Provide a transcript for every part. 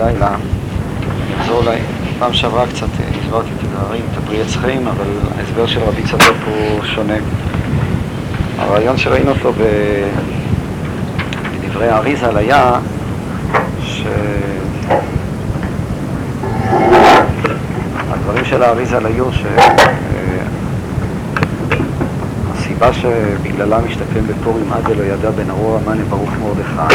הלילה, אני אחזור אולי, פעם שעברה קצת הסברתי את הדברים, את הברי עץ חיים, אבל ההסבר של רבי צדוק הוא שונה. הרעיון שראינו אותו בדברי האריזל היה שהדברים של האריזל היו שהסיבה שבגללה משתכן בפורים עד אלו ידע בן ארור המן לברוך מרדכי,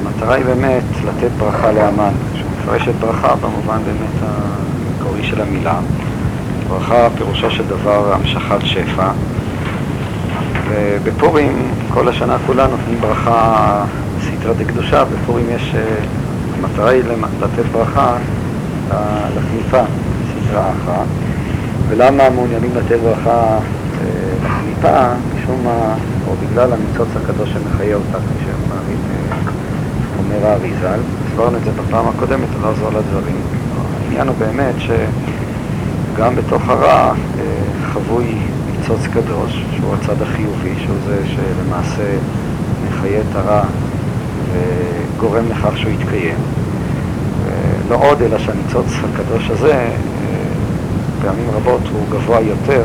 המטרה היא באמת לתת ברכה לאמן, שהוא מפרש את ברכה במובן באמת המקורי של המילה. ברכה פירושו של דבר המשכת שפע. ובפורים, כל השנה כולה נותנים ברכה סטרא דקדושה, בפורים יש, אה, המטרה היא לתת ברכה לקליפה, סטרא אחרא, ולמה מעוניינים לתת ברכה אה, לקליפה? משום מה, או בגלל הניצוץ הקדוש שמחיה אותה, כפי שאומר האריזל. הסברנו את זה בפעם הקודמת, אני לא אחזור לדברים. העניין הוא באמת שגם בתוך הרע אה, חבוי ניצוץ קדוש, שהוא הצד החיובי, שהוא זה שלמעשה מחיה את הרע וגורם לכך שהוא יתקיים. לא עוד, אלא שהניצוץ הקדוש הזה, אה, פעמים רבות הוא גבוה יותר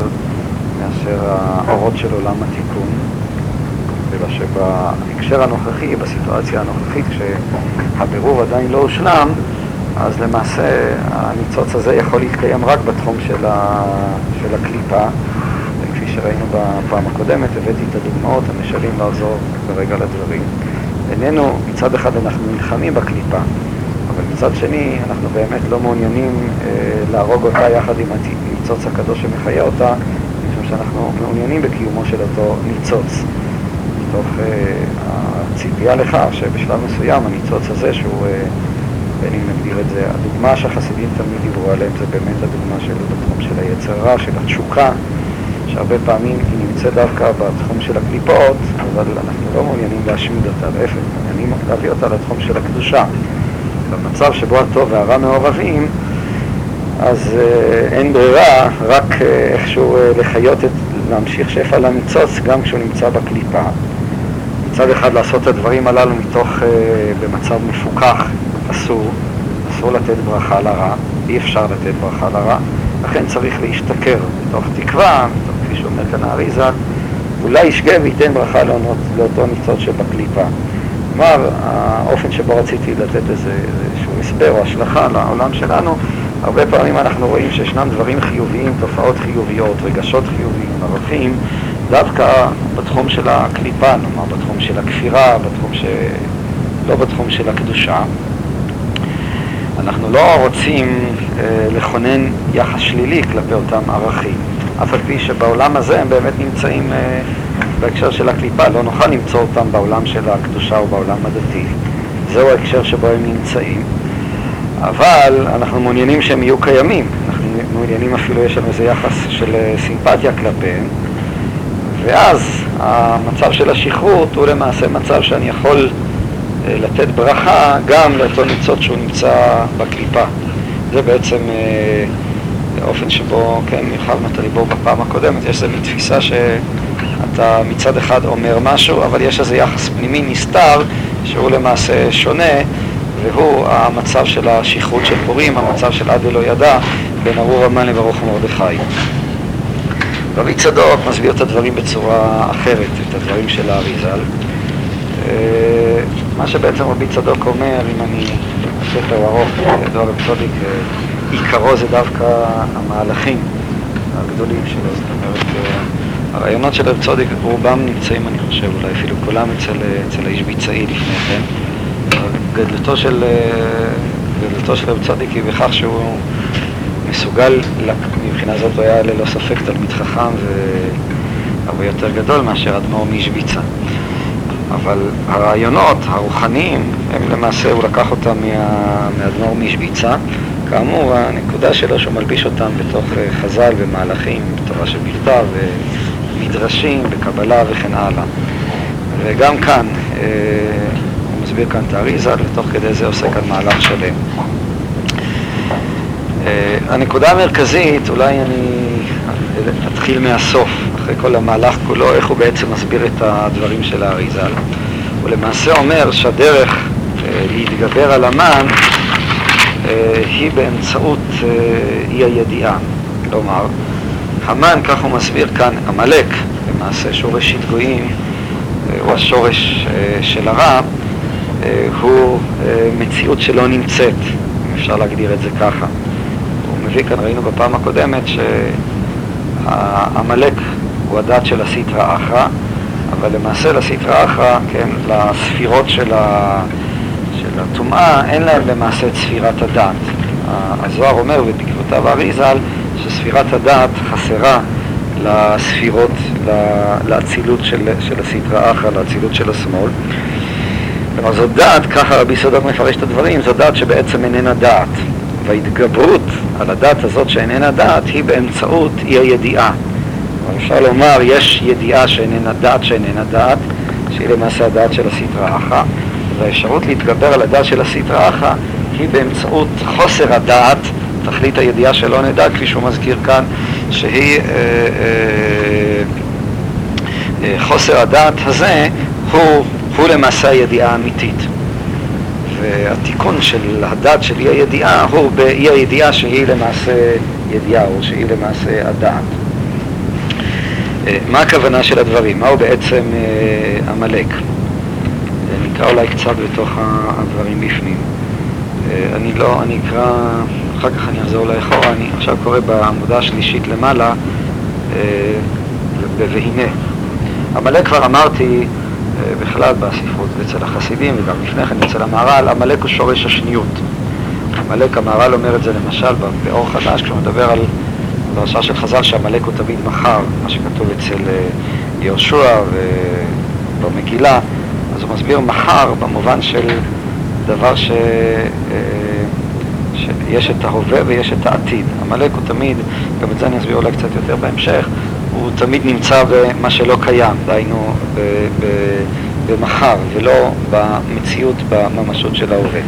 מאשר האורות של עולם התיקון, אלא שבהקשר הנוכחי, בסיטואציה הנוכחית, כשהבירור עדיין לא הושלם, אז למעשה הניצוץ הזה יכול להתקיים רק בתחום של, ה... של הקליפה, וכפי שראינו בפעם הקודמת, הבאתי את הדוגמאות, המשלים לעזור כרגע לדברים. איננו, מצד אחד אנחנו נלחמים בקליפה, אבל מצד שני אנחנו באמת לא מעוניינים אה, להרוג אותה יחד עם הניצוץ הקדוש שמחיה אותה, משום שאנחנו מעוניינים בקיומו של אותו ניצוץ. מתוך אה, הציפייה לכך שבשלב מסוים הניצוץ הזה, שהוא, אה, בין אם נגדיר את זה, הדוגמה שהחסידים תמיד דיברו עליהם זה באמת הדוגמה של בתחום של היצר רע, של התשוקה. שהרבה פעמים היא נמצאת דווקא בתחום של הקליפות, אבל אנחנו לא מעוניינים להשמיד אותה, להפך, מעוניינים להביא אותה לתחום של הקדושה. במצב שבו הטוב והרע מעורבים, אז אה, אין ברירה, רק אה, איכשהו אה, לחיות, את, להמשיך שפע לניצוץ גם כשהוא נמצא בקליפה. מצד אחד לעשות את הדברים הללו מתוך, אה, במצב מפוקח, אסור, אסור לתת ברכה לרע, אי אפשר לתת ברכה לרע, לכן צריך להשתכר מתוך תקווה, מתוך כפי שאומר כאן האריזה, אולי ישגה וייתן ברכה לאותו, לאותו ניצוץ שבקליפה. כלומר, האופן שבו רציתי לתת איזה, איזשהו הסבר או השלכה לעולם שלנו, הרבה פעמים אנחנו רואים שישנם דברים חיוביים, תופעות חיוביות, רגשות חיוביים, ערכים, דווקא בתחום של הקליפה, נאמר, בתחום של הכפירה, בתחום ש... לא בתחום של הקדושה. אנחנו לא רוצים אה, לכונן יחס שלילי כלפי אותם ערכים. אף על פי שבעולם הזה הם באמת נמצאים אה, בהקשר של הקליפה, לא נוכל למצוא אותם בעולם של הקדושה או בעולם הדתי. זהו ההקשר שבו הם נמצאים. אבל אנחנו מעוניינים שהם יהיו קיימים, אנחנו מעוניינים אפילו, יש לנו איזה יחס של אה, סימפתיה כלפיהם, ואז המצב של השכרות הוא למעשה מצב שאני יכול אה, לתת ברכה גם לאותו ניצוץ שהוא נמצא בקליפה. זה בעצם האופן שבו, כן, הרחבנו את הדיבור בפעם הקודמת, יש איזו תפיסה שאתה מצד אחד אומר משהו, אבל יש איזה יחס פנימי נסתר שהוא למעשה שונה, והוא המצב של השכרות של פורים, המצב של עד ולא ידע, בין ארור המן לברוך מרדכי. רבי צדוק מסביר את הדברים בצורה אחרת, את הדברים של האריזל. אה, מה שבעצם רבי צדוק אומר, אם אני, הספר הוא ארוך, ידוע רבי צדיק, אה, עיקרו זה דווקא המהלכים הגדולים שלו, זאת אומרת, אה, הרעיונות של רב צודיק, רובם נמצאים, אני חושב, אולי אפילו כולם אצל, אצל האיש ביצאי לפני כן. גדלתו של, גדלתו של רב צודיק היא בכך שהוא מסוגל, מבחינה זאת הוא היה ללא ספק תלמיד חכם והרבה יותר גדול מאשר אדמו"ר מישביצה. אבל הרעיונות הרוחניים, הם למעשה, הוא לקח אותם מה, מאדמו"ר מישביצה. כאמור, הנקודה שלו שהוא מלביש אותם בתוך אה, חז"ל ומהלכים, בתורה של בכתב, ומדרשים, וקבלה וכן הלאה. וגם כאן, אה, הוא מסביר כאן את האריזה, ותוך כדי זה עושה כאן מהלך שלם. אה, הנקודה המרכזית, אולי אני אתחיל מהסוף, אחרי כל המהלך כולו, איך הוא בעצם מסביר את הדברים של האריזה. הוא למעשה אומר שהדרך להתגבר על המן היא באמצעות אי הידיעה. כלומר, המן, כך הוא מסביר כאן, עמלק, למעשה שורש התגויים, הוא השורש של הרע, הוא מציאות שלא נמצאת, אם אפשר להגדיר את זה ככה. מביא כאן, ראינו בפעם הקודמת, שעמלק הוא הדת של הסיטרא אחרא, אבל למעשה לסטרא אחרא, כן, לספירות של, ה... של הטומאה, אין להם למעשה את ספירת הדת. הזוהר אומר, ובעקבותיו האריזל, שספירת הדת חסרה לספירות, לאצילות של, של הסטרא אחרא, לאצילות של השמאל. כלומר, זו דעת, ככה רבי סודוק מפרש את הדברים, זו דעת שבעצם איננה דעת. וההתגברות על הדעת הזאת שאיננה דעת היא באמצעות אי הידיעה. אפשר לומר, יש ידיעה שאיננה דעת שאיננה דעת, שהיא למעשה הדעת של הסטרא אחא, והאפשרות להתגבר על הדעת של הסטרא אחא היא באמצעות חוסר הדעת, תכלית הידיעה שלא נדע, כפי שהוא מזכיר כאן, שהיא אה, אה, אה, חוסר הדעת הזה הוא, הוא למעשה הידיעה האמיתית. והתיקון של הדת של אי הידיעה הוא באי הידיעה שהיא למעשה ידיעה או שהיא למעשה הדעת. אה, מה הכוונה של הדברים? מהו בעצם אה, עמלק? נקרא אולי קצת בתוך הדברים בפנים. אה, אני לא, אני אקרא, אחר כך אני אחזור לאחורה, אני עכשיו קורא בעמודה השלישית למעלה, והנה. עמלק כבר אמרתי בכלל בספרות אצל החסידים וגם לפני כן אצל המהר"ל, עמלק הוא שורש השניות. עמלק, המהר"ל אומר את זה למשל באור חדש, כשהוא מדבר על פרשה של חז"ל שעמלק הוא תמיד מחר, מה שכתוב אצל אה, יהושע ובמגילה, אז הוא מסביר מחר במובן של דבר ש... אה, שיש את ההווה ויש את העתיד. עמלק הוא תמיד, גם את זה אני אסביר אולי קצת יותר בהמשך, הוא תמיד נמצא במה שלא קיים, דהיינו במחר ולא במציאות, בממשות של ההווה.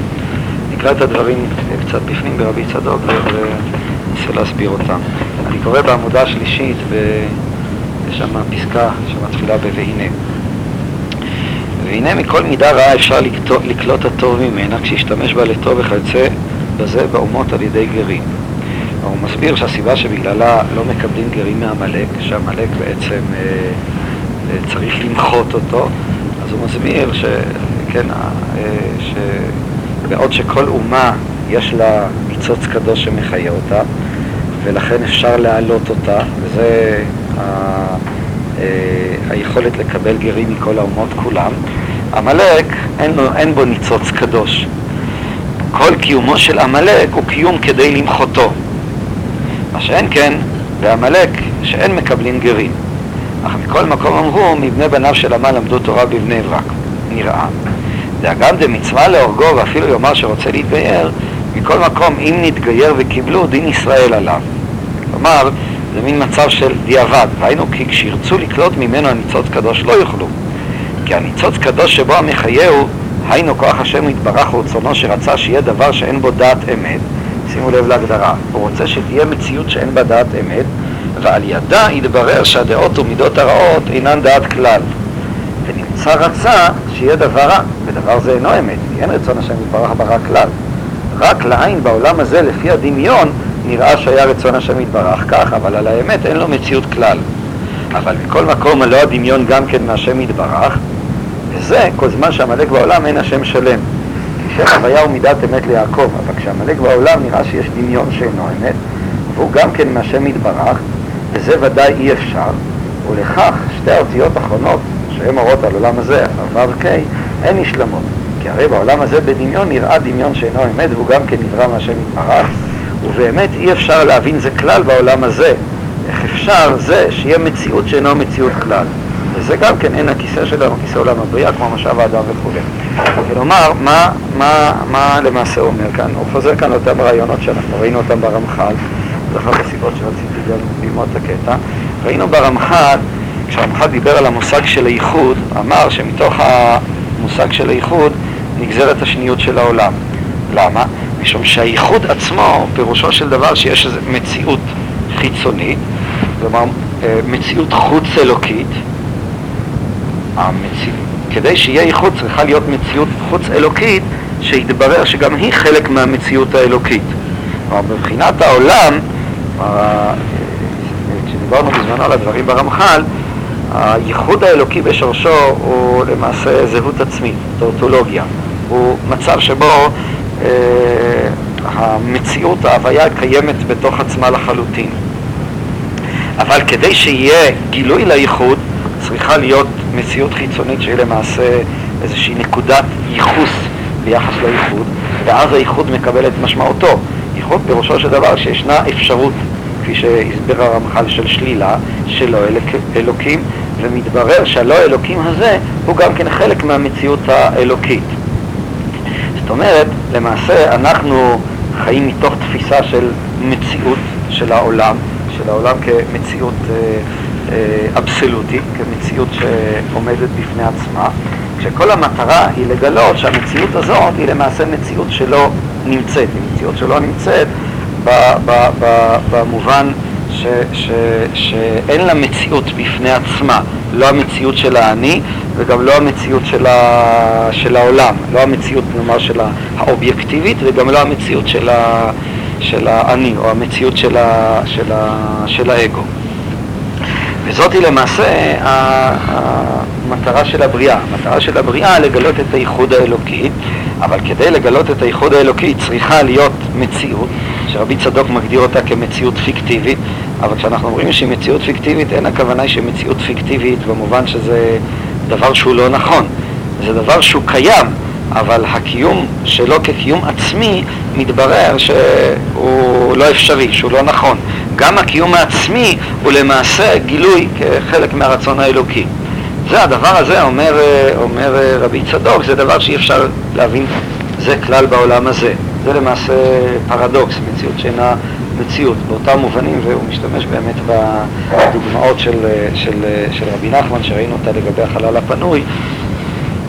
נקרא את הדברים קצת בפנים ברבי צדוק וננסה להסביר אותם. אני קורא בעמודה השלישית, ויש שם פסקה שמתחילה ב"והנה". והנה מכל מידה רעה אפשר לקלוט הטוב ממנה כשישתמש בה לטוב וכיוצא בזה באומות על ידי גרים. הוא מסביר שהסיבה שבגללה לא מקבלים גרים מעמלק, שעמלק בעצם אה, אה, צריך למחות אותו, אז הוא מסביר שכן, אה, שבעוד שכל אומה יש לה ניצוץ קדוש שמחיה אותה, ולכן אפשר להעלות אותה, וזה ה... היכולת לקבל גרים מכל האומות כולם. עמלק, אין, אין בו ניצוץ קדוש. כל קיומו של עמלק הוא קיום כדי למחותו. מה שאין כן, בעמלק שאין מקבלים גרים. אך מכל מקום אמרו, מבני בניו של עמל למדו תורה בבני ברק. נראה. דאגן דמצווה להורגו ואפילו יאמר שרוצה להתגייר, מכל מקום, אם נתגייר וקיבלו, דין ישראל עליו. כלומר, זה מין מצב של דיעבד. והיינו כי כשירצו לקלוט ממנו הניצוץ קדוש לא יוכלו. כי הניצוץ קדוש שבו המחייהו, היינו כוח השם יתברך ורצונו שרצה שיהיה דבר שאין בו דעת אמת. שימו לב להגדרה. הוא רוצה שתהיה מציאות שאין בה דעת אמת, ועל ידה יתברר שהדעות ומידות הרעות אינן דעת כלל. ונמצא רצה שיהיה דבר רע, ודבר זה אינו אמת, כי אין רצון השם יתברך ברע כלל. רק לעין בעולם הזה, לפי הדמיון, נראה שהיה רצון השם יתברך כך, אבל על האמת אין לו מציאות כלל. אבל מכל מקום לא הדמיון גם כן מהשם יתברך, וזה כל זמן שעמלק בעולם אין השם שלם. הוויה הוא מידת אמת ליעקב, אבל כשעמלק בעולם נראה שיש דמיון שאינו אמת, והוא גם כן מהשם יתברך, וזה ודאי אי אפשר, ולכך שתי האותיות האחרונות שהן אורות על עולם הזה, ו' ק', הן נשלמות. כי הרי בעולם הזה בדמיון נראה דמיון שאינו אמת, והוא גם כן נברא מהשם יתברך, ובאמת אי אפשר להבין זה כלל בעולם הזה. איך אפשר זה שיהיה מציאות שאינו מציאות כלל. וזה גם כן אין הכיסא שלנו, כיסא עולם הבריאה, כמו משאב האדם וכו'. ולומר, מה, מה, מה למעשה הוא אומר כאן? הוא חוזר כאן לאותם רעיונות שאנחנו ראינו אותם ברמח"ל, זו אחת הסיבות שרציתי גם ללמוד את הקטע. ראינו ברמח"ל, כשהרמח"ל דיבר על המושג של הייחוד, אמר שמתוך המושג של הייחוד נגזרת השניות של העולם. למה? משום שהייחוד עצמו, פירושו של דבר שיש איזו מציאות חיצונית, כלומר אה, מציאות חוץ אלוקית, המציא... כדי שיהיה ייחוד צריכה להיות מציאות חוץ אלוקית שהתברר שגם היא חלק מהמציאות האלוקית. כלומר, מבחינת העולם, כשדיברנו בזמנו על הדברים ברמח"ל, הייחוד האלוקי בשורשו הוא למעשה זהות עצמית, טאוטולוגיה. הוא מצב שבו אה, המציאות, ההוויה קיימת בתוך עצמה לחלוטין. אבל כדי שיהיה גילוי לייחוד, צריכה להיות מציאות חיצונית שהיא למעשה איזושהי נקודת ייחוס ביחס לייחוד, ואז הייחוד מקבל את משמעותו. ייחוד פירושו של דבר שישנה אפשרות, כפי שהסביר הרמח"ל, של שלילה, שלא אלוק, אלוקים, ומתברר שהלא אלוקים הזה הוא גם כן חלק מהמציאות האלוקית. זאת אומרת, למעשה אנחנו חיים מתוך תפיסה של מציאות של העולם, של העולם כמציאות אה, אבסולוטית, כמציאות שעומדת בפני עצמה, כשכל המטרה היא לגלות שהמציאות הזאת היא למעשה מציאות שלא נמצאת, היא מציאות שלא נמצאת במובן ש, ש, שאין לה מציאות בפני עצמה, לא המציאות של האני וגם לא המציאות של, ה, של העולם, לא המציאות נאמר של האובייקטיבית וגם לא המציאות של, ה, של האני או המציאות של, ה, של, ה, של האגו. וזאת היא למעשה המטרה של הבריאה. המטרה של הבריאה לגלות את הייחוד האלוקי, אבל כדי לגלות את הייחוד האלוקי צריכה להיות מציאות, שרבי צדוק מגדיר אותה כמציאות פיקטיבית, אבל כשאנחנו אומרים שהיא מציאות פיקטיבית, אין הכוונה שהיא מציאות פיקטיבית במובן שזה דבר שהוא לא נכון. זה דבר שהוא קיים, אבל הקיום שלו כקיום עצמי מתברר שהוא לא אפשרי, שהוא לא נכון. גם הקיום העצמי הוא למעשה גילוי כחלק מהרצון האלוקי. זה הדבר הזה, אומר, אומר רבי צדוק, זה דבר שאי אפשר להבין, זה כלל בעולם הזה. זה למעשה פרדוקס, מציאות שאינה מציאות באותם מובנים, והוא משתמש באמת בדוגמאות של, של, של רבי נחמן, שראינו אותה לגבי החלל הפנוי,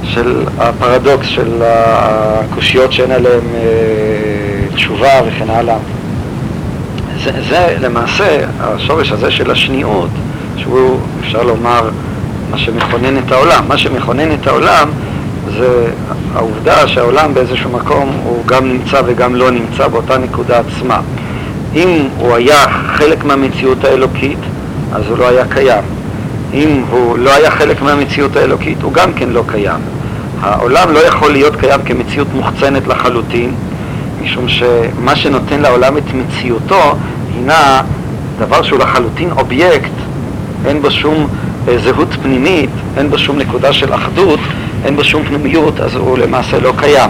של הפרדוקס, של הקושיות שאין עליהן אה, תשובה וכן הלאה. זה, זה למעשה השורש הזה של השניעות, שהוא אפשר לומר מה שמכונן את העולם. מה שמכונן את העולם זה העובדה שהעולם באיזשהו מקום הוא גם נמצא וגם לא נמצא באותה נקודה עצמה. אם הוא היה חלק מהמציאות האלוקית, אז הוא לא היה קיים. אם הוא לא היה חלק מהמציאות האלוקית, הוא גם כן לא קיים. העולם לא יכול להיות קיים כמציאות מוחצנת לחלוטין, משום שמה שנותן לעולם את מציאותו הינה דבר שהוא לחלוטין אובייקט, אין בו שום אה, זהות פנימית, אין בו שום נקודה של אחדות, אין בו שום פנימיות, אז הוא למעשה לא קיים.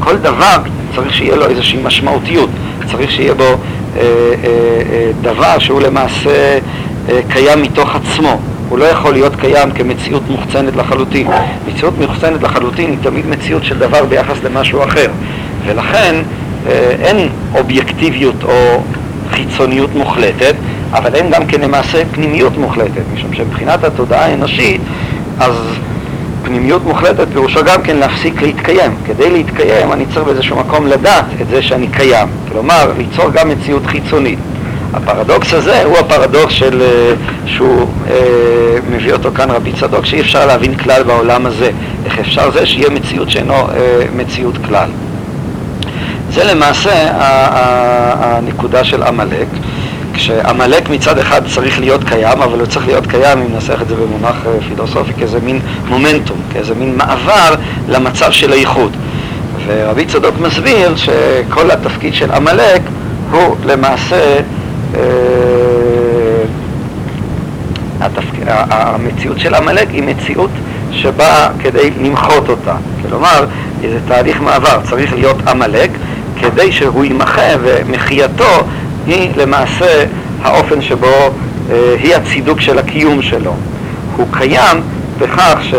כל דבר צריך שיהיה לו איזושהי משמעותיות, צריך שיהיה בו אה, אה, אה, דבר שהוא למעשה אה, קיים מתוך עצמו. הוא לא יכול להיות קיים כמציאות מוחצנת לחלוטין. מציאות מוחצנת לחלוטין היא תמיד מציאות של דבר ביחס למשהו אחר. ולכן אה, אין אובייקטיביות או חיצוניות מוחלטת, אבל אין גם כן למעשה פנימיות מוחלטת, משום שמבחינת התודעה האנושית, אז פנימיות מוחלטת פירושו גם כן להפסיק להתקיים. כדי להתקיים אני צריך באיזשהו מקום לדעת את זה שאני קיים, כלומר ליצור גם מציאות חיצונית. הפרדוקס הזה הוא הפרדוקס של, אה, שהוא אה, מביא אותו כאן רבי צדוק, שאי אפשר להבין כלל בעולם הזה. איך אפשר זה שיהיה מציאות שאינו אה, מציאות כלל. זה למעשה הנקודה של עמלק, כשעמלק מצד אחד צריך להיות קיים, אבל הוא צריך להיות קיים, אם ננסח את זה במונח אה, פילוסופי, כאיזה מין מומנטום, כאיזה מין מעבר למצב של הייחוד. ורבי צדוק מסביר שכל התפקיד של עמלק הוא למעשה אה, התפק... המציאות של עמלק היא מציאות שבאה כדי למחות אותה. כלומר, זה תהליך מעבר, צריך להיות עמלק כדי שהוא יימחה ומחייתו היא למעשה האופן שבו אה, היא הצידוק של הקיום שלו. הוא קיים בכך ש,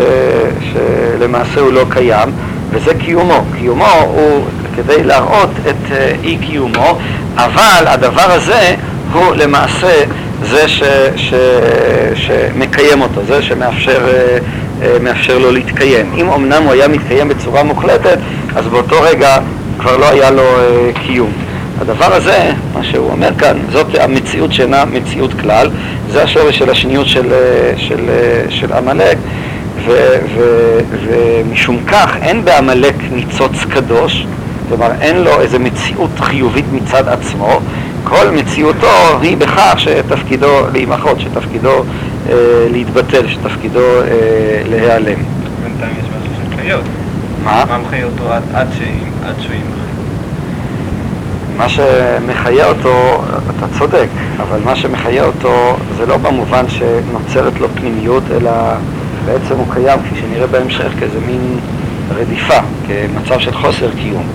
שלמעשה הוא לא קיים, וזה קיומו. קיומו הוא כדי להראות את אה, אי קיומו, אבל הדבר הזה הוא למעשה זה ש, ש, שמקיים אותו, זה שמאפשר אה, אה, מאפשר לו להתקיים. אם אמנם הוא היה מתקיים בצורה מוחלטת, אז באותו רגע כבר לא היה לו אה, קיום. הדבר הזה, מה שהוא אומר כאן, זאת המציאות שאינה מציאות כלל, זה השורש של השניות של, אה, של, אה, של עמלק, ומשום כך אין בעמלק ניצוץ קדוש, כלומר אין לו איזו מציאות חיובית מצד עצמו, כל מציאותו היא בכך שתפקידו להימחות, שתפקידו אה, להתבטל, שתפקידו אה, להיעלם. בינתיים יש משהו של חיות. מה? מה מחיה אותו עד, עד, ש... עד שהוא יימחה? מה שמחיה אותו, אתה צודק, אבל מה שמחיה אותו זה לא במובן שנוצרת לו פנימיות, אלא בעצם הוא קיים, כפי שנראה בהמשך, כאיזה מין רדיפה, כמצב של חוסר קיום.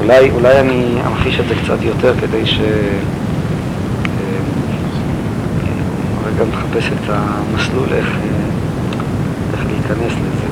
אולי, אולי אני אמחיש את זה קצת יותר כדי ש... אה, רגע מחפש את המסלול איך, אה, איך להיכנס לזה.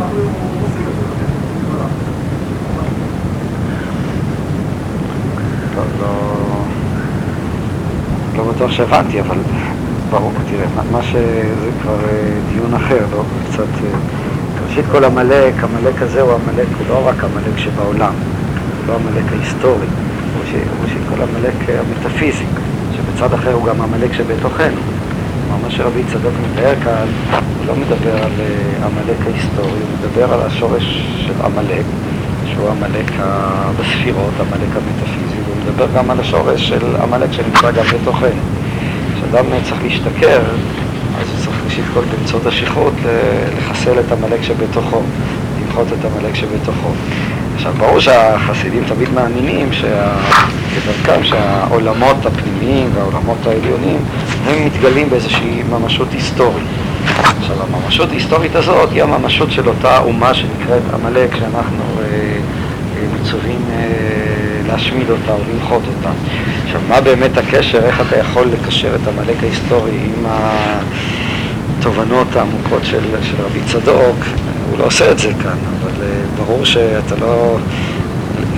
לא, לא, בטוח שהבנתי, אבל ברור, תראה, מה, מה שזה כבר אה, דיון אחר, לא? קצת... אה, ראשית כל עמלק, עמלק הזה הוא עמלק, הוא לא רק עמלק שבעולם, הוא לא עמלק ההיסטורי, הוא ראשית כל עמלק אה, המטאפיזי, שבצד אחר הוא גם עמלק שבתוכנו. כלומר, מה שרבי צדוק מתאר כאן, לא מדבר על עמלק ההיסטורי, הוא מדבר על השורש של עמלק, שהוא עמלק בספירות, עמלק המטאפיזי, והוא מדבר גם על השורש של עמלק שנמצא גם בתוכנו. כשאדם צריך להשתכר, אז הוא צריך ראשית כל באמצעות השכרות לחסל את עמלק שבתוכו, למחות את עמלק שבתוכו. עכשיו, ברור שהחסידים תמיד מאמינים כדרכם שהעולמות הפנימיים והעולמות העליונים הם מתגלים באיזושהי ממשות היסטורית. עכשיו, הממשות ההיסטורית הזאת היא הממשות של אותה אומה שנקראת עמלק, שאנחנו אה, אה, מצווים אה, להשמיד אותה או למחות אותה. עכשיו, מה באמת הקשר, איך אתה יכול לקשר את עמלק ההיסטורי עם התובנות העמוקות של, של רבי צדוק? הוא לא עושה את זה כאן, אבל אה, ברור שאתה לא...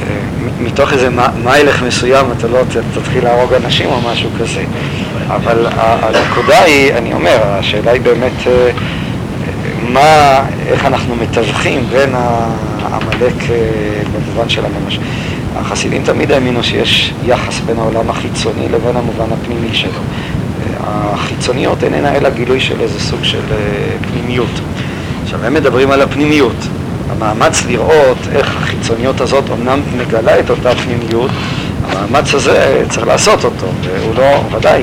אה, מתוך איזה מיילך מסוים אתה לא תתחיל להרוג אנשים או משהו כזה. אבל הנקודה היא, אני אומר, השאלה היא באמת אה, מה, איך אנחנו מתווכים בין העמלק במובן של הממש. החסידים תמיד האמינו שיש יחס בין העולם החיצוני לבין המובן הפנימי שלו. החיצוניות איננה אלא גילוי של איזה סוג של פנימיות. עכשיו, הם מדברים על הפנימיות. המאמץ לראות איך החיצוניות הזאת אומנם מגלה את אותה פנימיות, המאמץ הזה צריך לעשות אותו, והוא לא, ודאי,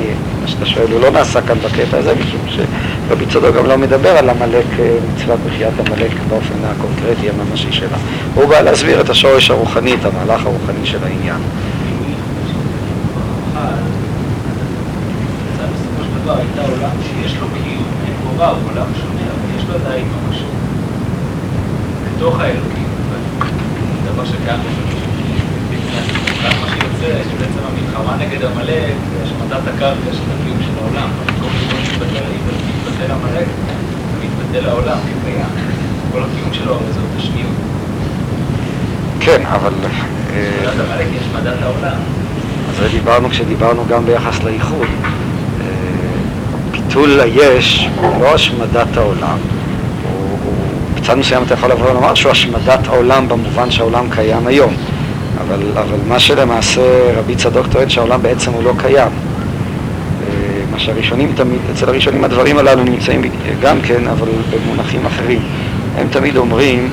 שאתה שואל, הוא לא נעשה כאן בקטע הזה, משום שרבי צודק גם לא מדבר על עמלק, אה, מצוות בחיית עמלק באופן הקונקרטי הממשי שלה. הוא בא להסביר את השורש הרוחני, את המהלך הרוחני של העניין. הייתה עולם שיש לו קיום, אין קורה, הוא עולם שונה, אבל יש לו עדיין ממשות. בתוך האלוקים, דבר שקיים שיוצא, שבעצם המלחמה נגד עמלק, השמדת הקרקע של הקיום של העולם. במקום שבו מתבטל עמלק, מתבטל העולם כקיים. כל הקיום שלו הרי זאת השניות. כן, אבל... השמדת עמלק היא השמדת העולם. אז זה דיברנו כשדיברנו גם ביחס לאיחוד. ביטול היש הוא לא השמדת העולם, בצד מסוים אתה יכול לבוא ולומר שהוא השמדת העולם במובן שהעולם קיים היום, אבל, אבל מה שלמעשה רבי צדוק טוען שהעולם בעצם הוא לא קיים. מה שהראשונים תמיד, אצל הראשונים הדברים הללו נמצאים גם כן, אבל במונחים אחרים. הם תמיד אומרים,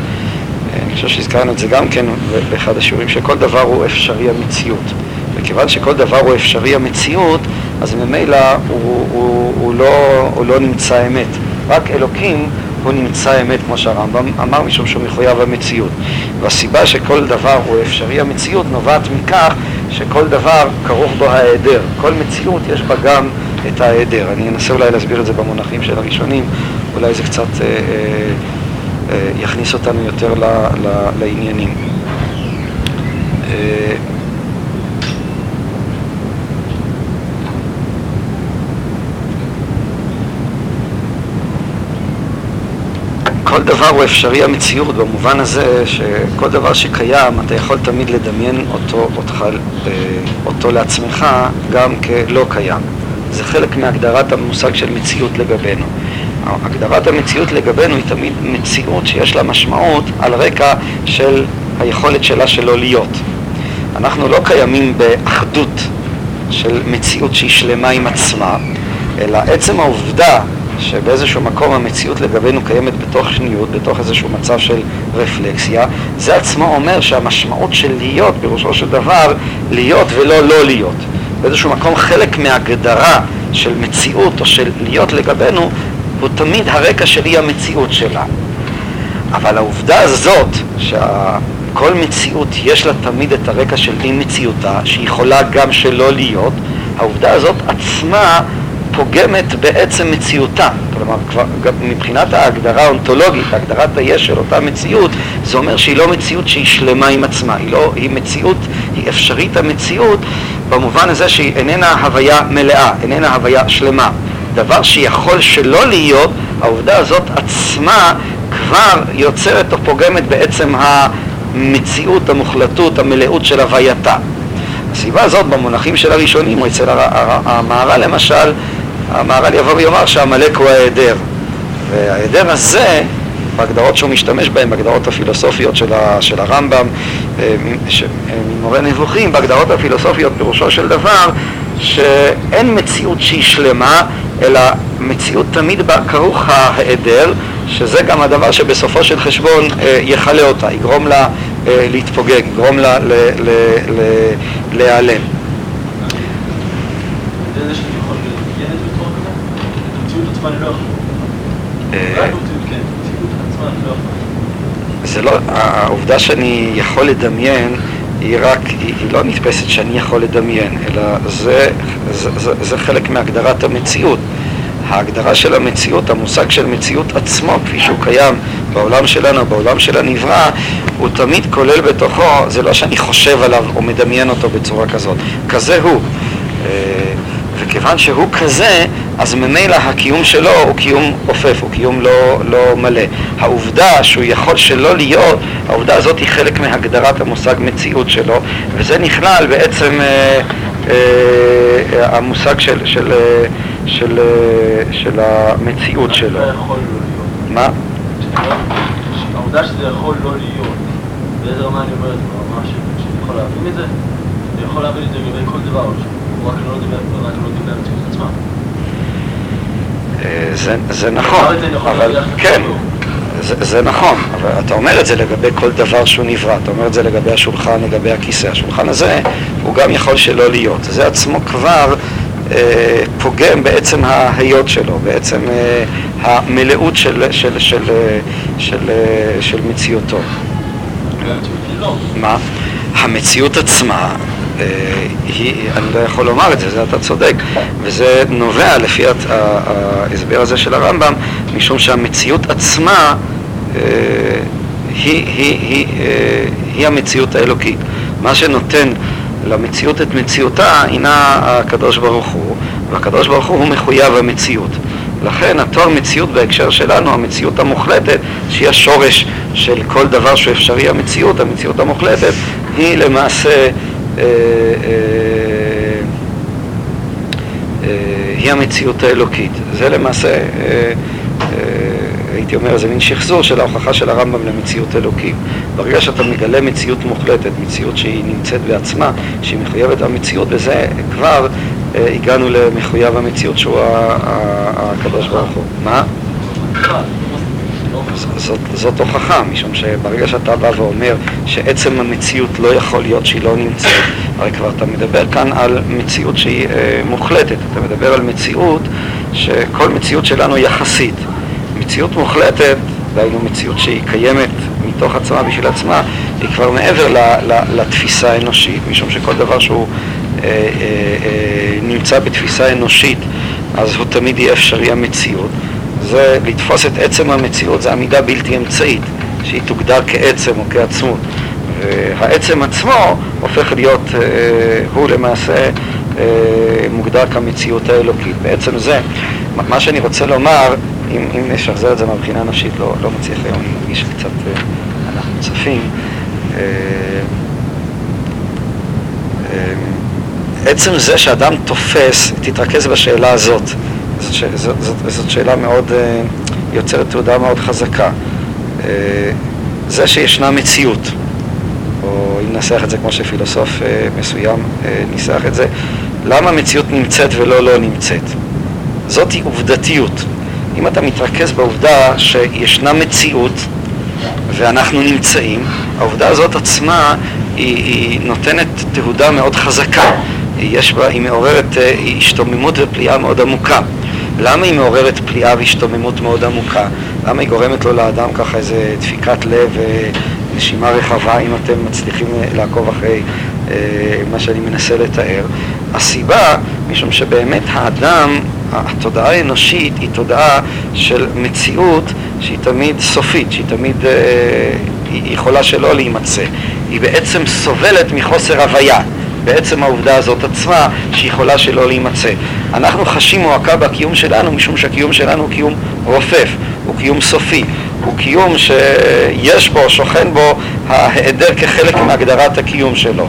אני חושב שהזכרנו את זה גם כן באחד השיעורים, שכל דבר הוא אפשרי המציאות. וכיוון שכל דבר הוא אפשרי המציאות, אז ממילא הוא, הוא, הוא, לא, הוא לא נמצא אמת. רק אלוקים הוא נמצא אמת, כמו שהרמב"ם אמר, משום שהוא מחויב המציאות. והסיבה שכל דבר הוא אפשרי המציאות נובעת מכך שכל דבר כרוך בו ההיעדר. כל מציאות יש בה גם את ההיעדר. אני אנסה אולי להסביר את זה במונחים של הראשונים, אולי זה קצת אה, אה, אה, יכניס אותנו יותר ל, ל, לעניינים. אה, כל דבר הוא אפשרי המציאות במובן הזה שכל דבר שקיים אתה יכול תמיד לדמיין אותו, אותך, אה, אותו לעצמך גם כלא קיים. זה חלק מהגדרת המושג של מציאות לגבינו. הגדרת המציאות לגבינו היא תמיד מציאות שיש לה משמעות על רקע של היכולת שלה שלא להיות. אנחנו לא קיימים באחדות של מציאות שהיא שלמה עם עצמה, אלא עצם העובדה שבאיזשהו מקום המציאות לגבינו קיימת בתוך שניות, בתוך איזשהו מצב של רפלקסיה, זה עצמו אומר שהמשמעות של להיות, פירושו של דבר, להיות ולא לא להיות. באיזשהו מקום חלק מהגדרה של מציאות או של להיות לגבינו הוא תמיד הרקע של אי המציאות שלה. אבל העובדה הזאת, שכל מציאות יש לה תמיד את הרקע של אי מציאותה, שיכולה גם שלא להיות, העובדה הזאת עצמה פוגמת בעצם מציאותה. כלומר, כבר, מבחינת ההגדרה האונתולוגית, הגדרת היש של אותה מציאות, זה אומר שהיא לא מציאות שהיא שלמה עם עצמה, היא, לא, היא מציאות, היא אפשרית המציאות במובן הזה שהיא איננה הוויה מלאה, איננה הוויה שלמה. דבר שיכול שלא להיות, העובדה הזאת עצמה כבר יוצרת או פוגמת בעצם המציאות, המוחלטות, המלאות של הווייתה. הסיבה הזאת במונחים של הראשונים, או אצל המהר"ל למשל, המהר"ל יבוא ויאמר שהעמלק הוא ההיעדר. וההיעדר הזה, בהגדרות שהוא משתמש בהן, בהגדרות הפילוסופיות של, ה, של הרמב"ם, אה, ממורה נבוכים, בהגדרות הפילוסופיות פירושו של דבר שאין מציאות שהיא שלמה, אלא מציאות תמיד בה כרוך ההיעדר, שזה גם הדבר שבסופו של חשבון אה, יכלה אותה, יגרום לה אה, להתפוגג, יגרום לה להיעלם. אה, זה לא, העובדה שאני יכול לדמיין היא רק, היא, היא לא נתפסת שאני יכול לדמיין, אלא זה, זה, זה, זה חלק מהגדרת המציאות. ההגדרה של המציאות, המושג של מציאות עצמו, כפי שהוא קיים בעולם שלנו, בעולם של הנברא, הוא תמיד כולל בתוכו, זה לא שאני חושב עליו או מדמיין אותו בצורה כזאת, כזה הוא. וכיוון שהוא כזה, אז ממילא הקיום שלו הוא קיום עופף, הוא קיום לא, לא מלא. העובדה שהוא יכול שלא להיות, העובדה הזאת היא חלק מהגדרת המושג מציאות שלו, וזה נכלל בעצם אה, אה, המושג של, של, אה, של, אה, של המציאות שלו. מה? העובדה שזה יכול לא להיות, באיזה רמה אני אומר את זה? ברמה שאני יכול להבין את זה? אני יכול להבין את זה לגבי כל דבר, הוא רק לא דיבר עצמה. אה, זה, זה נכון, אבל כן, זה, זה נכון, אבל אתה אומר את זה לגבי כל דבר שהוא נברא, אתה אומר את זה לגבי השולחן, לגבי הכיסא. השולחן הזה, הוא גם יכול שלא להיות. זה עצמו כבר אה, פוגם בעצם ההיות שלו, בעצם אה, המלאות של, של, של, של, של מציאותו. מה? המציאות עצמה היא, אני לא יכול לומר את זה, זה אתה צודק, וזה נובע לפי ההסבר הזה של הרמב"ם, משום שהמציאות עצמה היא, היא, היא, היא, היא המציאות האלוקית. מה שנותן למציאות את מציאותה הינה הקדוש ברוך הוא, והקדוש ברוך הוא מחויב המציאות. לכן התואר מציאות בהקשר שלנו, המציאות המוחלטת, שהיא השורש של כל דבר שהוא אפשרי המציאות, המציאות המוחלטת, היא למעשה, אה, אה, אה, היא המציאות האלוקית. זה למעשה, אה, אה, הייתי אומר, זה מין שחזור של ההוכחה של הרמב"ם למציאות אלוקים. ברגע שאתה מגלה מציאות מוחלטת, מציאות שהיא נמצאת בעצמה, שהיא מחויבת המציאות, בזה כבר אה, הגענו למחויב המציאות שהוא הקדוש ברוך הוא. מה? זאת, זאת הוכחה, משום שברגע שאתה בא ואומר שעצם המציאות לא יכול להיות שהיא לא נמצאת, הרי כבר אתה מדבר כאן על מציאות שהיא אה, מוחלטת, אתה מדבר על מציאות שכל מציאות שלנו יחסית. מציאות מוחלטת, דהיינו מציאות שהיא קיימת מתוך עצמה בשביל עצמה, היא כבר מעבר ל, ל, לתפיסה האנושית, משום שכל דבר שהוא אה, אה, אה, נמצא בתפיסה אנושית אז הוא תמיד יהיה אפשרי המציאות. זה לתפוס את עצם המציאות, זה עמידה בלתי אמצעית, שהיא תוגדר כעצם או כעצמות. והעצם עצמו הופך להיות, אה, הוא למעשה אה, מוגדר כמציאות האלוקית. בעצם זה, מה שאני רוצה לומר, אם, אם נשחזר את זה מהבחינה הנפשית, לא, לא מצליח היום, אני מרגיש קצת, אה, אנחנו צפים. אה, אה, עצם זה שאדם תופס, תתרכז בשאלה הזאת, זאת, זאת, זאת, זאת שאלה מאוד, אה, יוצרת תעודה מאוד חזקה. אה, זה שישנה מציאות, או אם ננסח את זה כמו שפילוסוף אה, מסוים ניסח את זה, למה המציאות נמצאת ולא לא נמצאת? זאת היא עובדתיות. אם אתה מתרכז בעובדה שישנה מציאות ואנחנו נמצאים, העובדה הזאת עצמה היא, היא נותנת תהודה מאוד חזקה. יש בה, היא מעוררת השתוממות ופליאה מאוד עמוקה. למה היא מעוררת פליאה והשתוממות מאוד עמוקה? למה היא גורמת לו לאדם ככה איזה דפיקת לב ונשימה רחבה, אם אתם מצליחים אה, לעקוב אחרי אה, מה שאני מנסה לתאר? הסיבה, משום שבאמת האדם, התודעה האנושית היא תודעה של מציאות שהיא תמיד סופית, שהיא תמיד אה, היא יכולה שלא להימצא. היא בעצם סובלת מחוסר הוויה. בעצם העובדה הזאת עצמה שיכולה שלא להימצא. אנחנו חשים מועקה בקיום שלנו משום שהקיום שלנו הוא קיום רופף, הוא קיום סופי, הוא קיום שיש בו, שוכן בו ההיעדר כחלק מהגדרת הקיום שלו.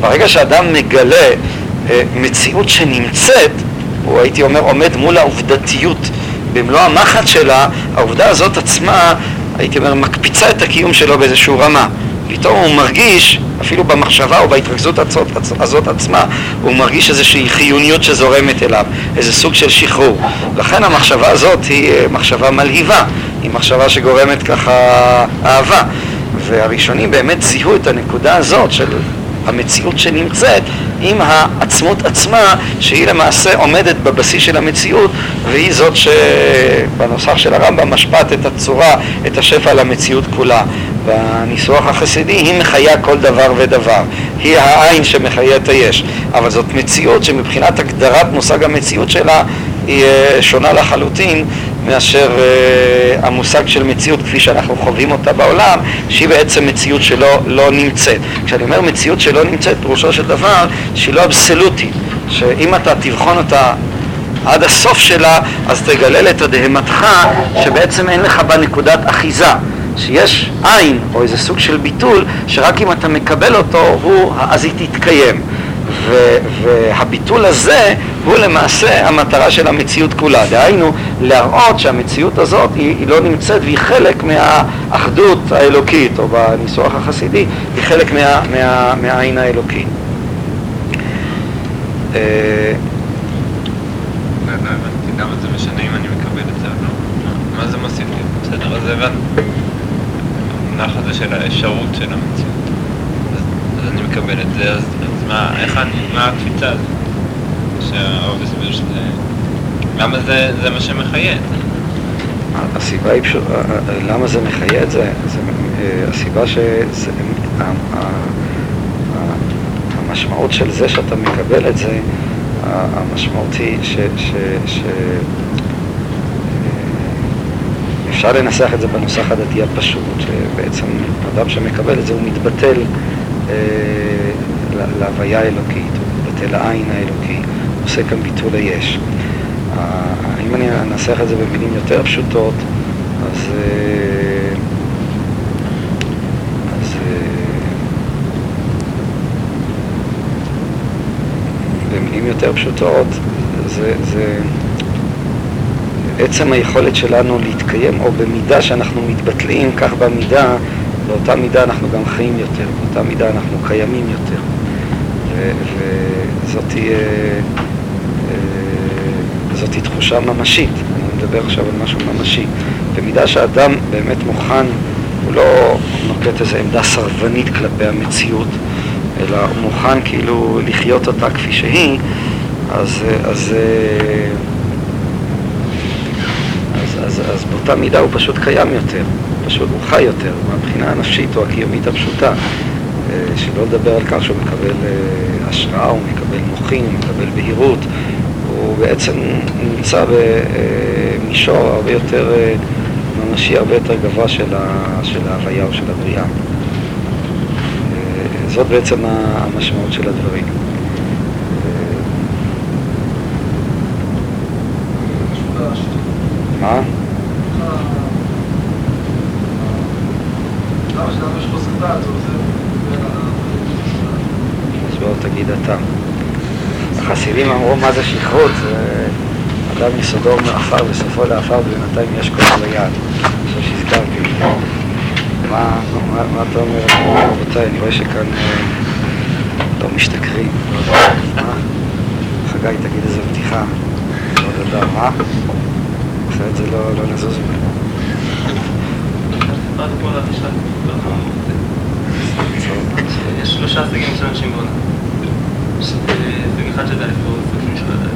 ברגע שאדם מגלה אה, מציאות שנמצאת, הוא הייתי אומר עומד מול העובדתיות במלוא המחט שלה, העובדה הזאת עצמה, הייתי אומר, מקפיצה את הקיום שלו באיזושהי רמה. פתאום הוא מרגיש, אפילו במחשבה או בהתרכזות הזאת, הזאת עצמה, הוא מרגיש איזושהי חיוניות שזורמת אליו, איזה סוג של שחרור. לכן המחשבה הזאת היא אה, מחשבה מלהיבה, היא מחשבה שגורמת ככה אהבה. והראשונים באמת זיהו את הנקודה הזאת של המציאות שנמצאת עם העצמות עצמה, שהיא למעשה עומדת בבסיס של המציאות, והיא זאת שבנוסח של הרמב"ם משפט את הצורה, את השפע למציאות כולה. בניסוח החסידי היא מחיה כל דבר ודבר, היא העין שמחיה את היש, אבל זאת מציאות שמבחינת הגדרת מושג המציאות שלה היא אה, שונה לחלוטין מאשר uh, המושג של מציאות כפי שאנחנו חווים אותה בעולם, שהיא בעצם מציאות שלא לא נמצאת. כשאני אומר מציאות שלא נמצאת, פירושו של דבר שהיא לא אבסולוטית, שאם אתה תבחון אותה עד הסוף שלה, אז תגלה לתדהמתך שבעצם אין לך בה נקודת אחיזה. שיש עין או איזה סוג של ביטול שרק אם אתה מקבל אותו הוא, אז היא תתקיים. והביטול הזה הוא למעשה המטרה של המציאות כולה. דהיינו, להראות שהמציאות הזאת היא, היא לא נמצאת והיא חלק מהאחדות האלוקית, או בניסוח החסידי, היא חלק מה, מה, מהעין האלוקי. אה, לא, לא למה זה לא? מה זה מוסיף של האפשרות של המציאות. אז אני מקבל את זה, אז מה, איך אני, מה הקפיצה הזאת? הסיבה היא פשוט, למה זה מחיה את זה? זה הסיבה שהמשמעות של זה שאתה מקבל את זה, המשמעות היא ש... ש, ש אפשר לנסח את זה בנוסח הדתי הפשוט, שבעצם אדם שמקבל את זה הוא מתבטל אה, להוויה האלוקית, הוא מתבטל לעין האלוקי, עושה כאן ביטול היש. אם אני אנסח את זה במילים יותר פשוטות, אז, אה, אז אה, במילים יותר פשוטות, זה, זה עצם היכולת שלנו להתקיים, או במידה שאנחנו מתבטלים, כך במידה באותה מידה אנחנו גם חיים יותר, באותה מידה אנחנו קיימים יותר. וזאת אה, אה, תחושה ממשית, אני מדבר עכשיו על משהו ממשי. במידה שאדם באמת מוכן, הוא לא נוקט איזו עמדה סרבנית כלפי המציאות, אלא הוא מוכן כאילו לחיות אותה כפי שהיא, אז, אז, אז, אז, אז באותה מידה הוא פשוט קיים יותר. פשוט הוא חי יותר, מהבחינה הנפשית או הקיומית הפשוטה, אה, שלא לדבר על כך שהוא מקבל אה, השראה, הוא מקבל מוחין, הוא מקבל בהירות, הוא, בעצם נמצא במישור הרבה יותר אה, ממשי, הרבה יותר גבוה של, ה, של ההוויה או של הבריאה. אה, זאת בעצם המשמעות של הדברים. אה, מה? אז בואו תגיד אתה. החסידים אמרו מה זה שכרות, זה אדם יסודו מעפר וסופו לעפר ובינתיים יש כל ביד. עכשיו שהזכרתי. מה, מה, מה אתה אומר? רבותיי, אני רואה שכאן אה, לא משתכרים. מה? חגי, תגיד איזה בדיחה. לא יודע, מה? אחרת זה לא, לא נזוז ממנו. יש שלושה סגים של אנשים בעולם. אחד שיודע לבחור, סוג שני שלא יודע.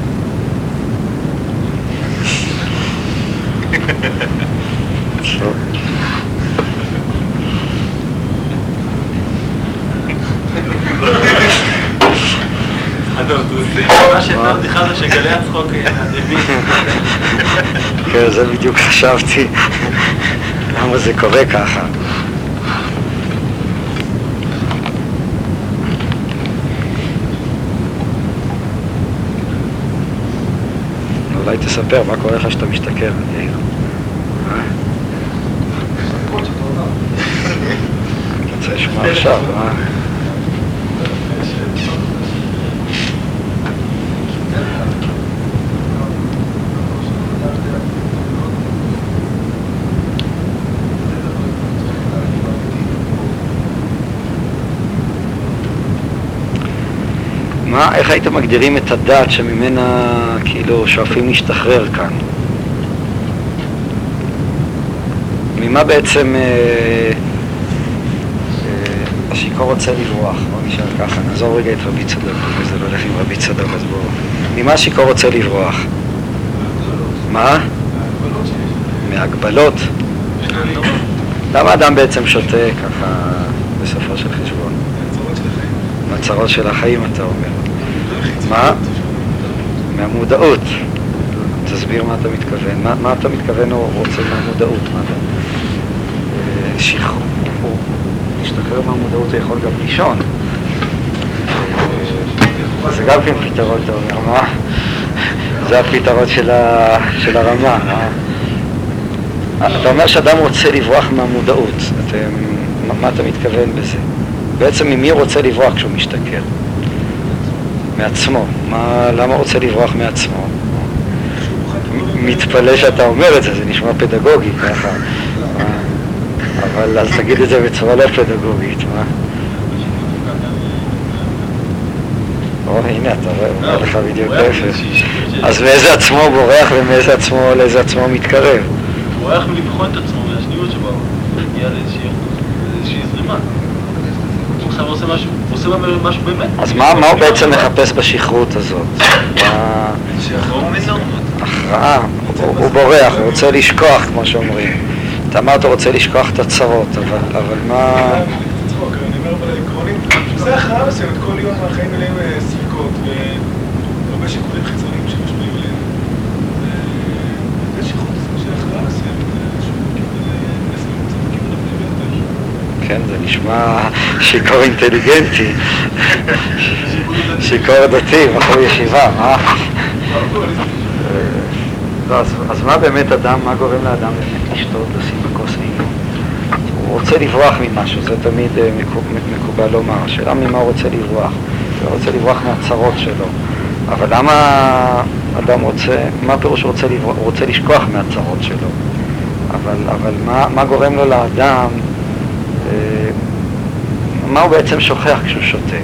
מה שהייתה הבדיחה זה שגלי הצחוק הדבים. כן, זה בדיוק חשבתי. למה זה קורה ככה? אולי תספר מה קורה לך כשאתה משתכר, יאיר. אתה רוצה לשמוע עכשיו, מה? מה, איך הייתם מגדירים את הדת שממנה כאילו שואפים להשתחרר כאן? ממה בעצם אה, אה, השיכור רוצה לברוח? בוא נשאל ככה, נעזוב רגע את רבי צדוק, וזה לא הולך עם רבי צדוק, אז בואו. ממה השיכור רוצה לברוח? מה? מהגבלות? למה אדם בעצם שותה ככה בסופו של חשבון? מהצרות של החיים אתה אומר. מה? מהמודעות. תסביר מה אתה מתכוון. מה, מה אתה מתכוון הוא רוצה מהמודעות? מה אתה... אה, שחרור. להשתחרר מהמודעות זה יכול גם לישון. אה, זה גם כן פתרון, אומר, מה? זה הפתרון של, ה... של הרמה. אה? אתה אומר שאדם רוצה לברוח מהמודעות. אתם... מה אתה מתכוון בזה? בעצם ממי הוא רוצה לברוח כשהוא משתכר? מעצמו. מה, למה הוא רוצה לברוח מעצמו? מתפלא שאתה אומר את זה, זה נשמע פדגוגי ככה. אבל אז תגיד את זה בצורה לא פדגוגית, מה? או, הנה, אתה רואה, הוא אומר לך בדיוק ההפך. אז מאיזה עצמו הוא בורח ומאיזה עצמו, לאיזה עצמו הוא מתקרב? הוא בורח מלבחון את עצמו מהשניות שבו, להגיע לאיזושהי זרימה. עכשיו עושה משהו, עושה משהו באמת. אז מה מה הוא בעצם מחפש בשכרות הזאת? הכרעה, הוא בורח, הוא רוצה לשכוח, כמו שאומרים. אתה אמרת, הוא רוצה לשכוח את הצרות, אבל אבל מה... צחוק, אני אומר אבל עקרונית, זה הכרעה מסוימת, כל יום החיים מלאים אה, ספקות והרבה שיקולים חיצוניים שמשפיעים עליהם. זה שחרור של הכרעה מסוימת, אה, שהוא כיוון אה, לנסות למצוא את הכיוון הפנימי יותר. כן, זה נשמע שיכור אינטליגנטי, שיכור דתי, בחור ישיבה, מה? לא, אז, מה באמת אדם, מה גורם לאדם באמת לשתות, לשים בכוס עינו? הוא רוצה לברוח ממשהו, זה תמיד אה, מקו- מקובל לומר. השאלה ממה הוא רוצה לברוח. הוא רוצה לברוח מהצרות שלו. אבל למה אדם רוצה, מה הפירוש שהוא רוצה לברוח? רוצה לשכוח מהצרות שלו. אבל, אבל מה, מה גורם לו לאדם, מה הוא בעצם שוכח כשהוא שותה?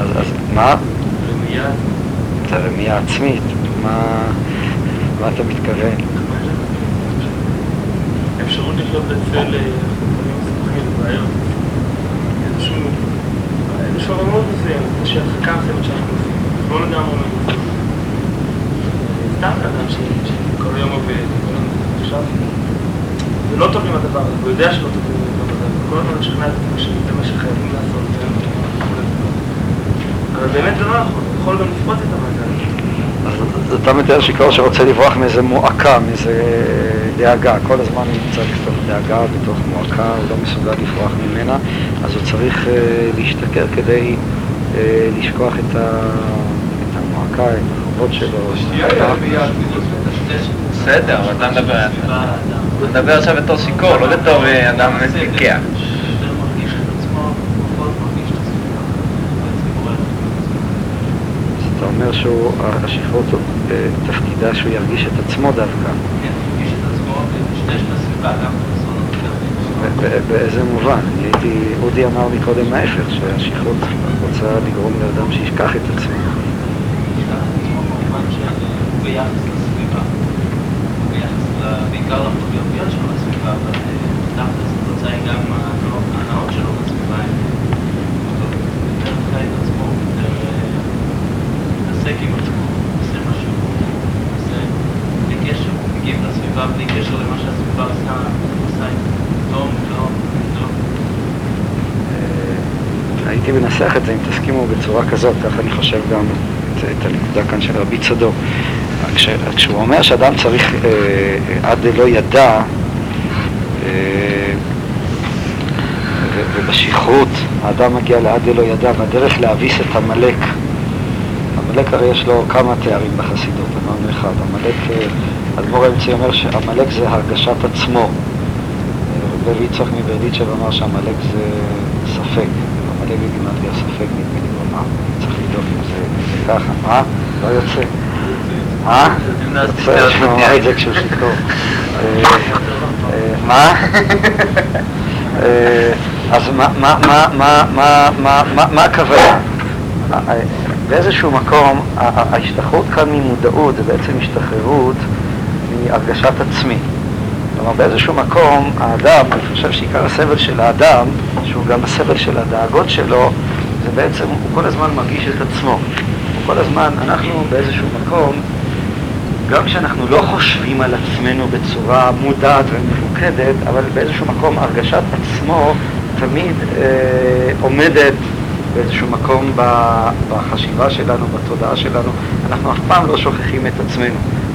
אז, אז מה? ומיד, את הרמייה עצמית, מה, מה אתה מתכוון? האפשרות לחיות ובעיות. איזשהו, איזשהו רמות מסוימת, שאנחנו עושים. לא לגמרי מנסים. סתם אדם שכל היום עובד, עכשיו, זה לא טוב עם הדבר הזה, הוא יודע שלא טוב עם הדבר הזה, אבל כל הזמן לשכנע את עצמו שזה מה שחייבים לעשות, וכו' וכו'. אבל באמת זה לא נכון, יכול גם לפרוץ את המעגל. אז אתה מתאר שיכור שרוצה לברוח מאיזה מועקה, מאיזה דאגה, כל הזמן הוא נמצא בתוך דאגה, בתוך מועקה, הוא לא מסוגל לברוח ממנה, אז הוא צריך uh, להשתכר כדי uh, לשכוח את, המועקה, את החובות שלו. בסדר, אבל אתה מדבר... אתה מדבר עכשיו בתור שיכור, לא בתור אה, אדם פיקח. אתה אומר שהשכרות, אה, תפקידה שהוא ירגיש את עצמו דווקא. באיזה מובן? אני הייתי, אודי אמר מקודם ההפך, שהשכרות רוצה לגרום לאדם שישכח את עצמו. ביחס לסביבה, ביחס בעיקר למחויבויות שלו לסביבה, אבל תכלס התוצאה היא גם ההנאות שלו בסביבה, הם יותר חי את עצמו, יותר מתעסק עם עצמו, עושה משהו, עושה בלי קשר, מגיב לסביבה בלי קשר למה שהסביבה עושה, עושה טוב, לא, לא. הייתי מנסח את זה, אם תסכימו בצורה כזאת, ככה אני חושב גם את, את הנקודה כאן של רבי צדוק. כש, כשהוא אומר שאדם צריך אה, עד לא ידע, אה, ובשכרות האדם מגיע לעד לא ידע, והדרך להביס את עמלק, עמלק הרי יש לו כמה תארים בחסידות, אמרנו אחד, עמלק, אדמו"ר האמצעי אומר שעמלק זה הרגשת עצמו. רבי יצחק מברדיצ'ב אמר שעמלק זה ספק, עמלק בגימטריה ספק נדמה לי הוא אמר, צריך לבדוק אם זה ככה, מה? לא יוצא. אה? יוצא שהוא אמר את זה כשהוא שיכור. מה? אז מה הכוונה? באיזשהו מקום, ההשתחררות כאן ממודעות זה בעצם השתחררות מהרגשת עצמי. כלומר, באיזשהו מקום, האדם, אני חושב שעיקר הסבל של האדם, שהוא גם הסבל של הדאגות שלו, זה בעצם, הוא כל הזמן מרגיש את עצמו. הוא כל הזמן, אנחנו באיזשהו מקום, גם כשאנחנו לא חושבים על עצמנו בצורה מודעת ומפוקדת, אבל באיזשהו מקום הרגשת עצמו תמיד אה, עומדת באיזשהו מקום בחשיבה שלנו, בתודעה שלנו. אנחנו אף פעם לא שוכחים את עצמנו.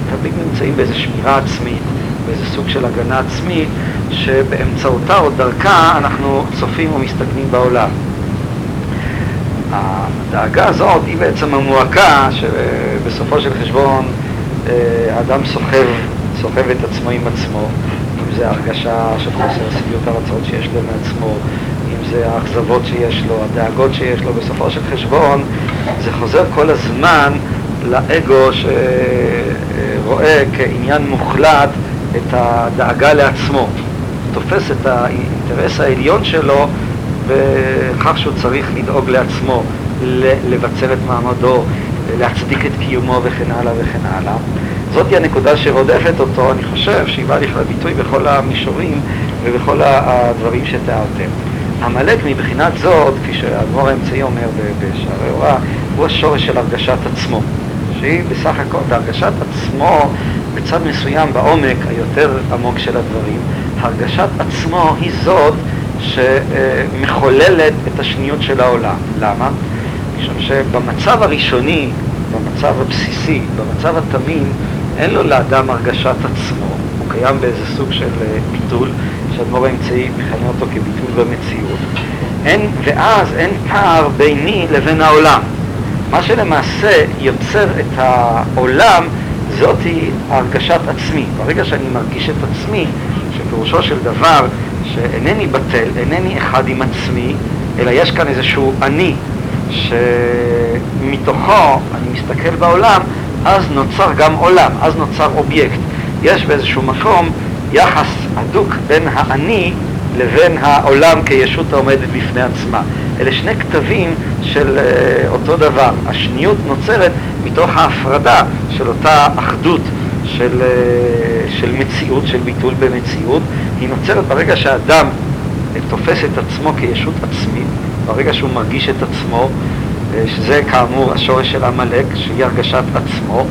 תמיד נמצאים באיזו שמירה עצמית, באיזה סוג של הגנה עצמית, שבאמצעותה או דרכה אנחנו צופים ומסתכלים בעולם. הדאגה הזאת היא בעצם המועקה שבסופו של חשבון האדם סוחב, סוחב את עצמו עם עצמו, אם זה הרגשה של חוסר שביעות הרצון שיש לו מעצמו, אם זה האכזבות שיש לו, הדאגות שיש לו, בסופו של חשבון זה חוזר כל הזמן לאגו שרואה כעניין מוחלט את הדאגה לעצמו, תופס את האינטרס העליון שלו בכך שהוא צריך לדאוג לעצמו, לבצר את מעמדו, להצדיק את קיומו וכן הלאה וכן הלאה. זאתי הנקודה שרודפת אותו, אני חושב שהיא באה לכלל ביטוי בכל המישורים ובכל הדברים שתיארתם. עמלק מבחינת זאת, כפי שהאדמו"ר האמצעי אומר בשערי הוראה, הוא השורש של הרגשת עצמו, שהיא בסך הכל, בהרגשת עצמו, בצד מסוים בעומק היותר עמוק של הדברים, הרגשת עצמו היא זאת שמחוללת את השניות של העולם. למה? משום שבמצב הראשוני, במצב הבסיסי, במצב התמים, אין לו לאדם הרגשת עצמו. הוא קיים באיזה סוג של אה, ביטול, שהאדמו"ר האמצעי מכנה אותו כביטול במציאות. אין, ואז אין פער ביני לבין העולם. מה שלמעשה יוצר את העולם זאתי הרגשת עצמי. ברגע שאני מרגיש את עצמי, שפירושו של דבר שאינני בטל, אינני אחד עם עצמי, אלא יש כאן איזשהו אני שמתוכו אני מסתכל בעולם, אז נוצר גם עולם, אז נוצר אובייקט. יש באיזשהו מקום יחס הדוק בין האני לבין העולם כישות העומדת בפני עצמה. אלה שני כתבים של uh, אותו דבר. השניות נוצרת מתוך ההפרדה של אותה אחדות של, uh, של מציאות, של ביטול במציאות. היא נוצרת ברגע שהאדם תופס את עצמו כישות עצמית, ברגע שהוא מרגיש את עצמו, אה, שזה כאמור השורש של עמלק, שהיא הרגשת עצמו,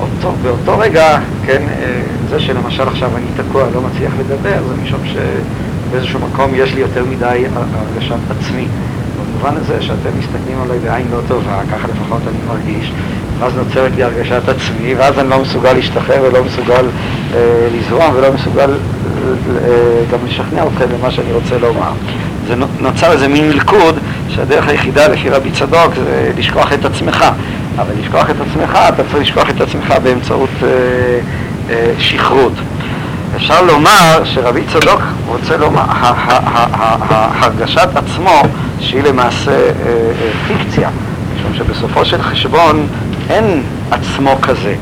אותו, באותו רגע, כן, אה, זה שלמשל עכשיו אני תקוע, לא מצליח לדבר, זה משום שבאיזשהו מקום יש לי יותר מדי הרגשת עצמי. במובן הזה שאתם מסתכלים עליי בעין לא טובה, ככה לפחות אני מרגיש, ואז נוצרת לי הרגשת עצמי, ואז אני לא מסוגל להשתחרר ולא מסוגל אה, לזרום ולא מסוגל אה, גם לשכנע אתכם במה שאני רוצה לומר. זה נוצר איזה מין מלכוד שהדרך היחידה לפי רבי צדוק זה לשכוח את עצמך. אבל לשכוח את עצמך, אתה צריך לשכוח את עצמך באמצעות אה, אה, שכרות. אפשר לומר שרבי צדוק רוצה לומר, הרגשת עצמו שהיא למעשה אה, אה, פיקציה, משום שבסופו של חשבון אין עצמו כזה.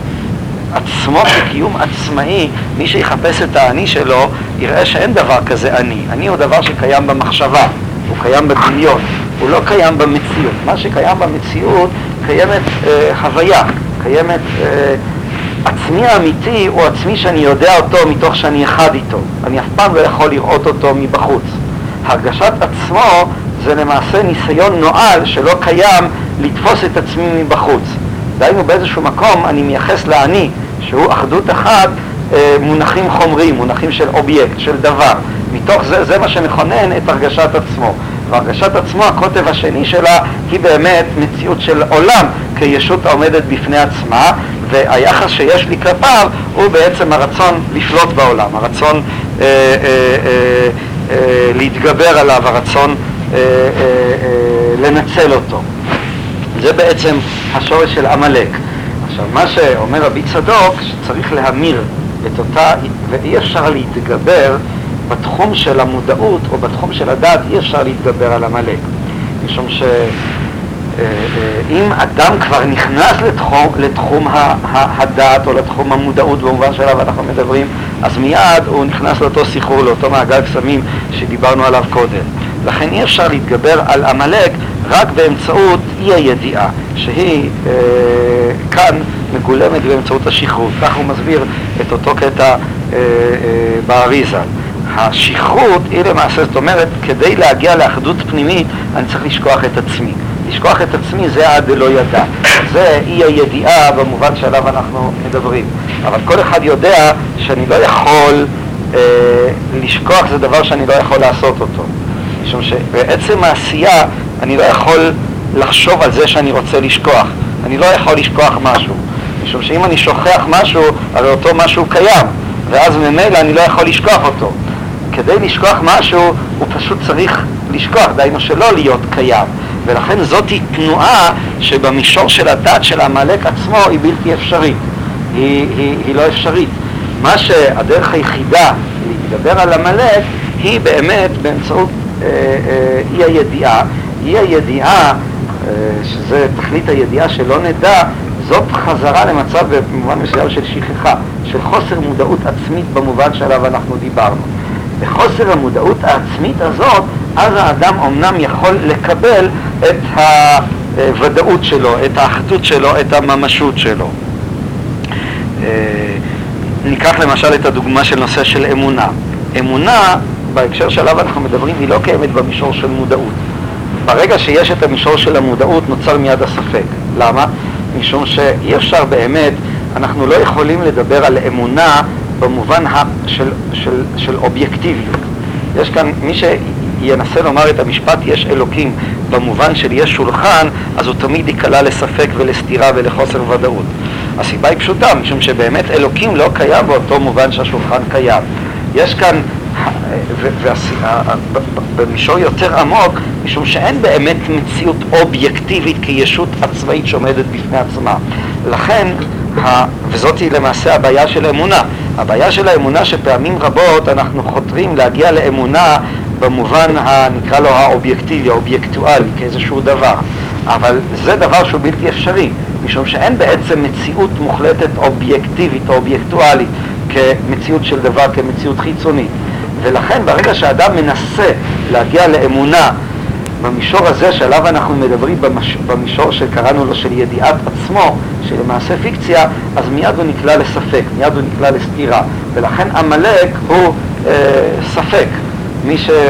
עצמו כקיום עצמאי, מי שיחפש את האני שלו, יראה שאין דבר כזה אני. אני הוא דבר שקיים במחשבה, הוא קיים בדמיון, הוא לא קיים במציאות. מה שקיים במציאות, קיימת אה, הוויה, קיימת... אה, עצמי האמיתי הוא עצמי שאני יודע אותו מתוך שאני אחד איתו. אני אף פעם לא יכול לראות אותו מבחוץ. הרגשת עצמו זה למעשה ניסיון נואל שלא קיים לתפוס את עצמי מבחוץ. דהיינו באיזשהו מקום אני מייחס לאני, שהוא אחדות אחת, מונחים חומריים, מונחים של אובייקט, של דבר. מתוך זה, זה מה שמכונן את הרגשת עצמו. והרגשת עצמו, הקוטב השני שלה, היא באמת מציאות של עולם כישות העומדת בפני עצמה, והיחס שיש לי כלפיו הוא בעצם הרצון לשלוט בעולם, הרצון אה, אה, אה, אה, להתגבר עליו, הרצון אה, אה, אה, לנצל אותו. זה בעצם השורש של עמלק. עכשיו, מה שאומר רבי צדוק, שצריך להמיר את אותה, ואי אפשר להתגבר בתחום של המודעות או בתחום של הדת, אי אפשר להתגבר על עמלק. משום ש... אה, אה, אדם כבר נכנס לתחום, לתחום הדת או לתחום המודעות במובן שעליו אנחנו מדברים, אז מיד הוא נכנס לאותו סחרור, לאותו מעגל קסמים שדיברנו עליו קודם. לכן אי אפשר להתגבר על עמלק רק באמצעות אי הידיעה, שהיא אה, כאן מגולמת באמצעות השכרות. כך הוא מסביר את אותו קטע אה, אה, באריזה. השכרות היא למעשה, זאת אומרת, כדי להגיע לאחדות פנימית אני צריך לשכוח את עצמי. לשכוח את עצמי זה עד דלא ידע. זה אי הידיעה במובן שעליו אנחנו מדברים. אבל כל אחד יודע שאני לא יכול אה, לשכוח זה דבר שאני לא יכול לעשות אותו. משום שבעצם העשייה אני לא יכול לחשוב על זה שאני רוצה לשכוח. אני לא יכול לשכוח משהו. משום שאם אני שוכח משהו, הרי אותו משהו קיים, ואז ממילא אני לא יכול לשכוח אותו. כדי לשכוח משהו, הוא פשוט צריך לשכוח, דהיינו שלא להיות קיים. ולכן זאת היא תנועה שבמישור של הדת של עמלק עצמו היא בלתי אפשרית, היא, היא, היא לא אפשרית. מה שהדרך היחידה להתגבר על עמלק היא באמת באמצעות אה, אה, אי הידיעה. אי הידיעה, אה, שזה תכלית הידיעה שלא נדע, זאת חזרה למצב במובן מסוים של שכחה, של חוסר מודעות עצמית במובן שעליו אנחנו דיברנו. בחוסר המודעות העצמית הזאת, אז האדם אומנם יכול לקבל את הוודאות שלו, את האחדות שלו, את הממשות שלו. אה, ניקח למשל את הדוגמה של נושא של אמונה. אמונה, בהקשר שעליו אנחנו מדברים, היא לא קיימת במישור של מודעות. ברגע שיש את המישור של המודעות נוצר מיד הספק. למה? משום שאי אפשר באמת, אנחנו לא יכולים לדבר על אמונה במובן של, של, של אובייקטיביות. יש כאן, מי שינסה לומר את המשפט יש אלוקים במובן של יש שולחן, אז הוא תמיד ייקלע לספק ולסתירה ולחוסר ודאות. הסיבה היא פשוטה, משום שבאמת אלוקים לא קיים באותו מובן שהשולחן קיים. יש כאן, במישור יותר עמוק, משום שאין באמת מציאות אובייקטיבית כישות עצמאית שעומדת בפני עצמה. לכן, וזאת היא למעשה הבעיה של האמונה. הבעיה של האמונה שפעמים רבות אנחנו חותרים להגיע לאמונה במובן הנקרא לו האובייקטיבי, האובייקטואלי, כאיזשהו דבר. אבל זה דבר שהוא בלתי אפשרי, משום שאין בעצם מציאות מוחלטת אובייקטיבית או אובייקטואלית כמציאות של דבר, כמציאות חיצונית. ולכן ברגע שאדם מנסה להגיע לאמונה במישור הזה שעליו אנחנו מדברים, במש... במישור שקראנו לו של ידיעת עצמו, שלמעשה פיקציה, אז מיד הוא נקלע לספק, מיד הוא נקלע לסתירה. ולכן עמלק הוא אה, ספק, מי ש... אה,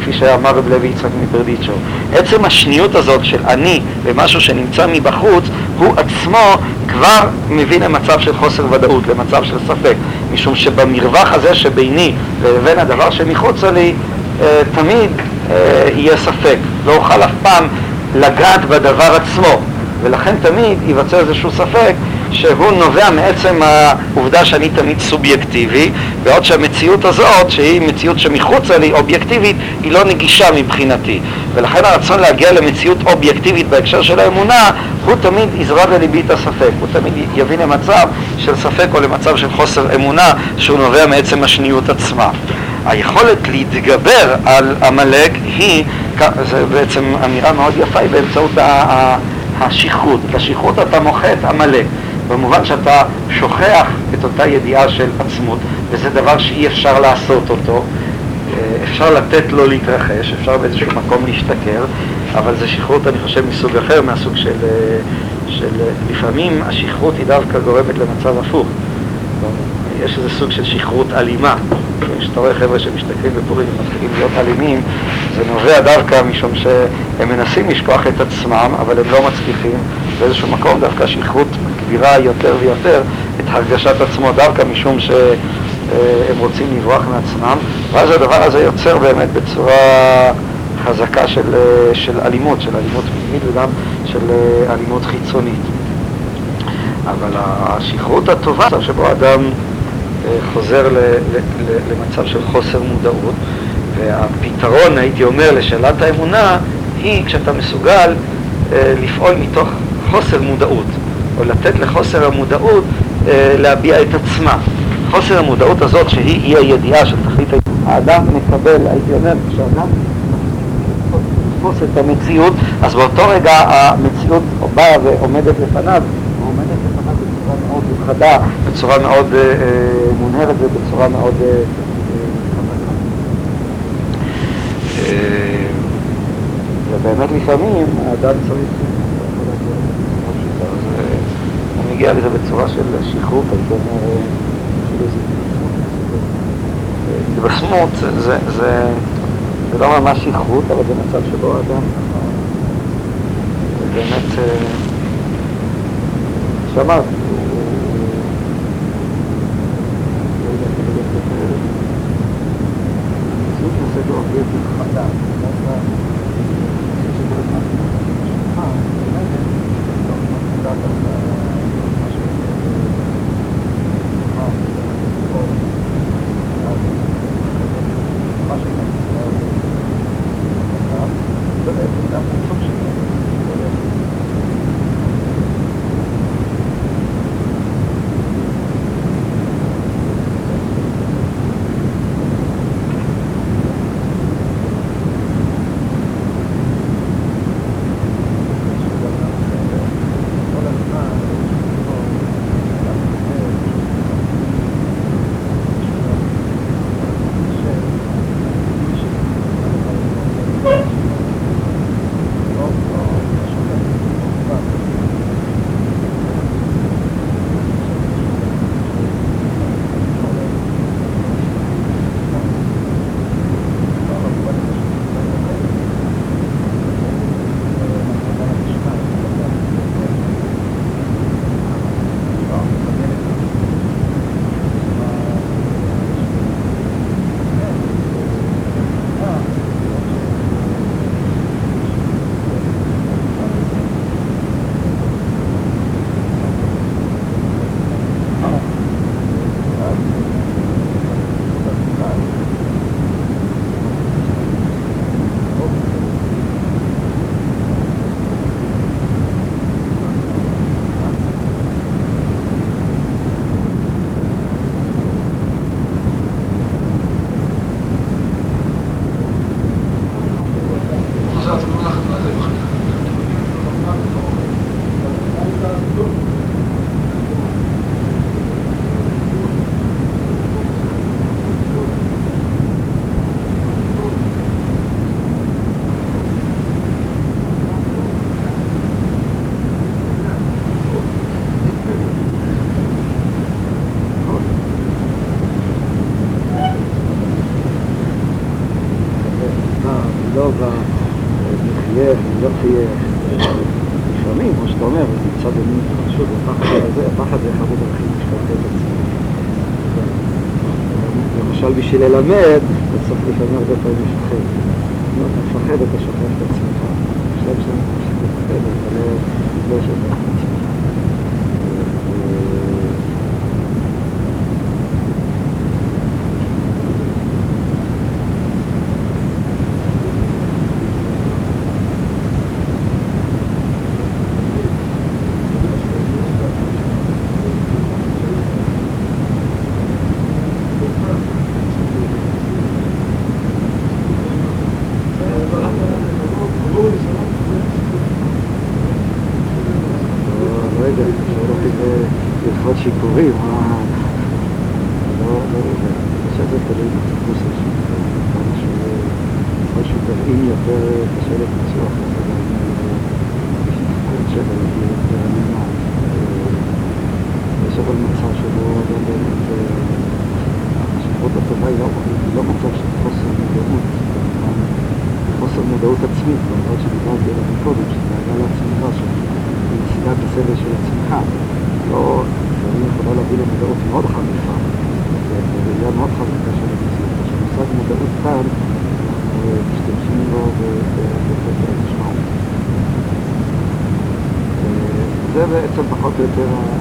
כפי שאמר רב לוי יצחק מברדיצ'ו. עצם השניות הזאת של אני ומשהו שנמצא מבחוץ, הוא עצמו כבר מביא למצב של חוסר ודאות, למצב של ספק. משום שבמרווח הזה שביני לבין הדבר שמחוצה לי, אה, תמיד אה, יהיה ספק. לא אוכל אף פעם לגעת בדבר עצמו, ולכן תמיד ייווצר איזשהו ספק שהוא נובע מעצם העובדה שאני תמיד סובייקטיבי, בעוד שהמציאות הזאת, שהיא מציאות שמחוצה לי, אובייקטיבית, היא לא נגישה מבחינתי. ולכן הרצון להגיע למציאות אובייקטיבית בהקשר של האמונה, הוא תמיד יזרע בליבי את הספק. הוא תמיד יביא למצב של ספק או למצב של חוסר אמונה שהוא נובע מעצם השניות עצמה. היכולת להתגבר על עמלק היא, זו בעצם אמירה מאוד יפה, היא באמצעות השכרות. בשכרות אתה מוחה את עמלק. במובן שאתה שוכח את אותה ידיעה של עצמות, וזה דבר שאי אפשר לעשות אותו. אה, אפשר לתת לו להתרחש, אפשר באיזשהו מקום להשתכר, אבל זה שכרות, אני חושב, מסוג אחר, מהסוג של, אה, של אה, לפעמים השכרות היא דווקא גורמת למצב הפוך. יש איזה סוג של שכרות אלימה. כשאתה רואה חבר'ה שמשתכרים בפורים ומתחילים להיות אלימים, זה נובע דווקא משום שהם מנסים לשכוח את עצמם, אבל הם לא מצליחים. באיזשהו מקום דווקא השכרות מגבירה יותר ויותר את הרגשת עצמו, דווקא משום שהם רוצים לברוח מעצמם, ואז הדבר הזה יוצר באמת בצורה חזקה של, של אלימות, של אלימות פנימית וגם של אלימות חיצונית. אבל השכרות הטובה, שבו אדם אה, חוזר למצב של חוסר מודעות, והפתרון, הייתי אומר, לשאלת האמונה, היא כשאתה מסוגל אה, לפעול מתוך חוסר מודעות, או לתת לחוסר המודעות אה, להביע את עצמה. חוסר המודעות הזאת, שהיא אי הידיעה של תכלית האדם מקבל, הייתי אומר, כשאדם לתפוס את המציאות, אז באותו רגע המציאות באה ועומדת לפניו, ועומדת לפניו בצורה מאוד חדה, בצורה מאוד אה, אה, מונהרת ובצורה מאוד אה, חזקה. ובאמת לפעמים האדם צריך... הוא מגיע לזה בצורה של שחרור, הייתי אומר, התבשמות זה, זה, זה לא ממש שכרות, אבל זה מצב שבו האדם באמת, שאמרתי, בשביל ללמד, בסוף לפעמים הרבה פעמים יש לפחד. אם אתה מפחד, אתה שוכח את עצמך. אני חושב שאתה מפחד, אתה לא, לא שוכח. marché pour. Hein. 对对啊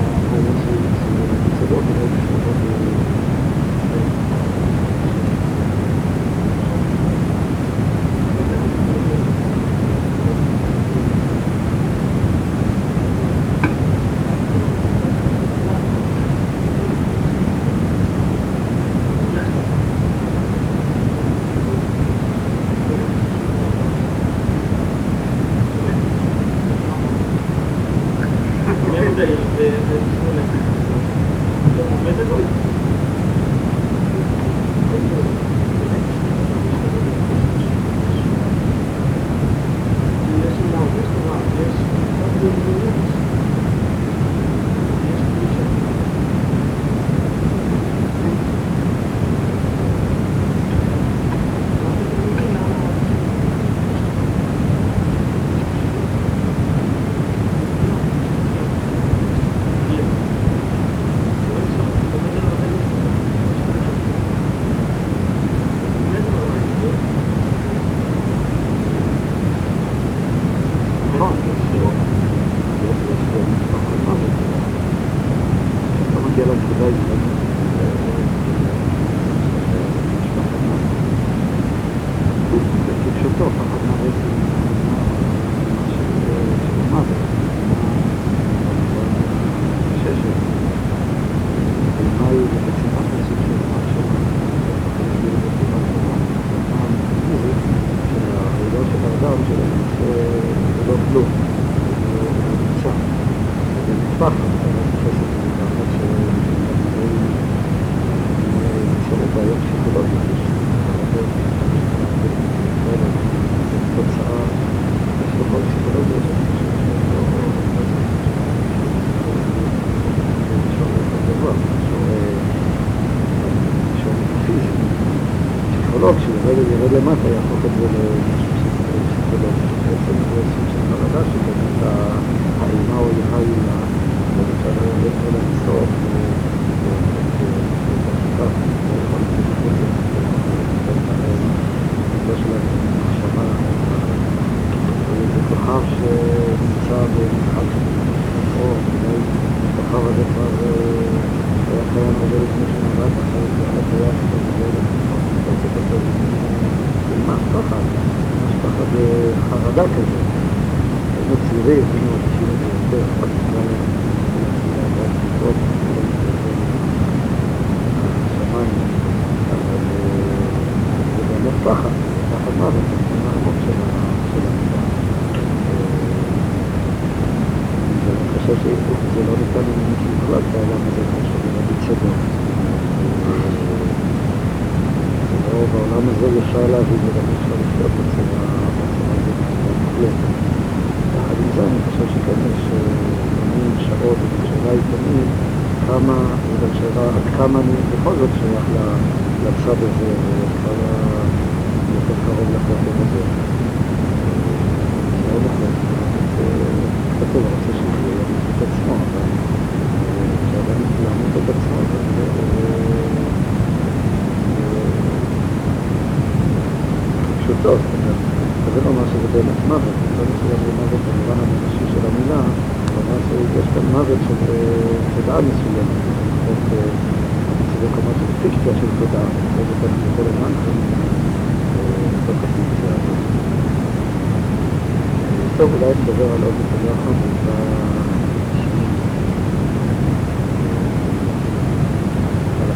אולי נדבר על עוד נקודה אחת.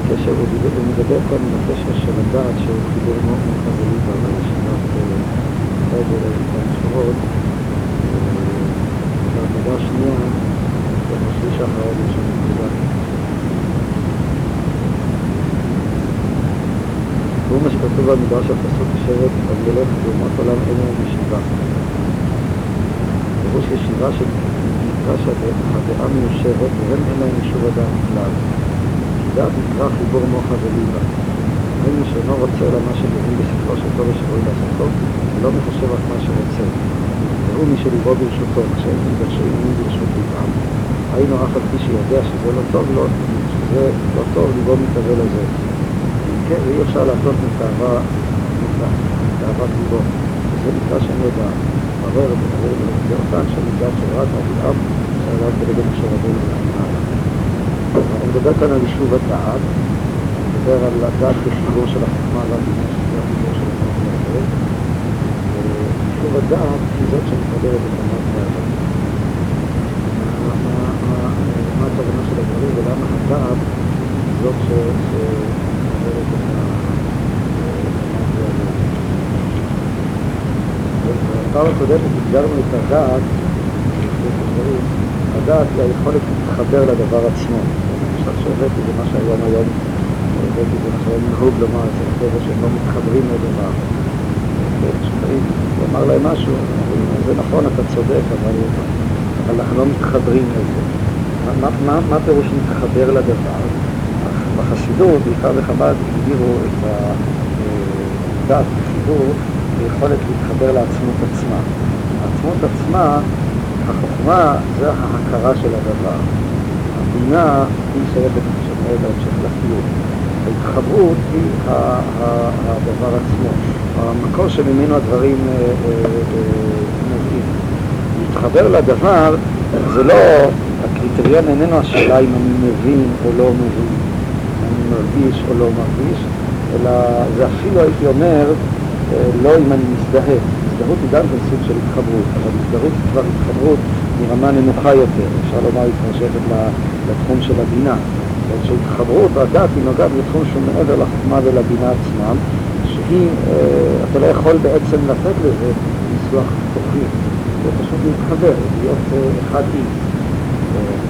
הקשר, הוא מדבר כאן על הקשר של הדעת שהוא חיבור מאוד מאוד חברי ברשימת חייבר המשמעות. והנקודה השנייה, בשליש האחרון יש לנו נקודה. והוא מה שכתוב במדרש הפסוק ישבת על ילך ואומות עולם אין להם ישיבה. פירוש ישיבה שנקרא שהדעה מיושבת והם אין להם יישוב הדעת כלל. דעת נקרא חיבור מוחה וליבה. אין מי שאינו רוצה אלא מה שמבין בספרו של טוב ושבוי לעשותו, ולא מחשב רק מה שרוצה. והוא מי שליבו ברשותו, כשאין מתגרשי ימין ברשות ליבם. היינו אף על פי שיודע שזה לא טוב לו, שזה לא טוב, ליבו מתאבל לזה. כן, ואי אפשר לעשות מתאווה, מתאוות ליבו. וזה נקרא שם ידע. ברר וברר ולמסגרתן של מידת של רק אב, שעליו בלגן כשרבנו למעלה. הוא מדבר כאן על יישוב הדעת, הוא מדבר על הדעת כחיבור של החוכמה והבינה, שזה החיבור של החוכמה והבינה. יישוב הדעת היא זאת שמחברת את המות והאדם. מה הכוונה של הדברים ולמה הדעת זאת שמחברת את המות והאדם. בפעם הקודמת הגדרנו את הדעת, הדעת היא היכולת להתחבר לדבר עצמו. עכשיו שהבאתי זה מה שהיום היום, הבאתי זה מה שהיום נהוג לומר אצל החבר'ה שהם לא מתחברים לדבר. כשבאים לומר להם משהו, זה נכון, אתה צודק, אבל אנחנו לא מתחברים לזה. מה פירוש להתחבר לדבר? בחסידות, בעיקר בחב"ד, הגדירו את הדת בחיבור ביכולת להתחבר לעצמות עצמה. העצמות עצמה, החוכמה זה ההכרה של הדבר. הבינה היא שייכת לשמר בהמשך לקיום. ההתחברות היא הדבר עצמו, המקור שממנו הדברים נובעים. להתחבר לדבר זה לא, הקריטריון איננו השאלה אם אני מבין או לא מבין, אם אני מרגיש או לא מרגיש, אלא זה אפילו הייתי אומר, לא אם אני מזדהה. הזדהות היא גם כן סוג של התחברות, אבל הזדהות היא כבר התחברות מרמה נמוכה יותר, אפשר לומר היא מתמשכת לתחום של הבינה. זאת שהתחברות הדת היא נוגעת לתחום שהוא מעבר לחוכמה ולבינה עצמם, שהיא, אתה לא יכול בעצם לתת לזה ניסוח תוכי, זה פשוט להתחבר, להיות אחד עם.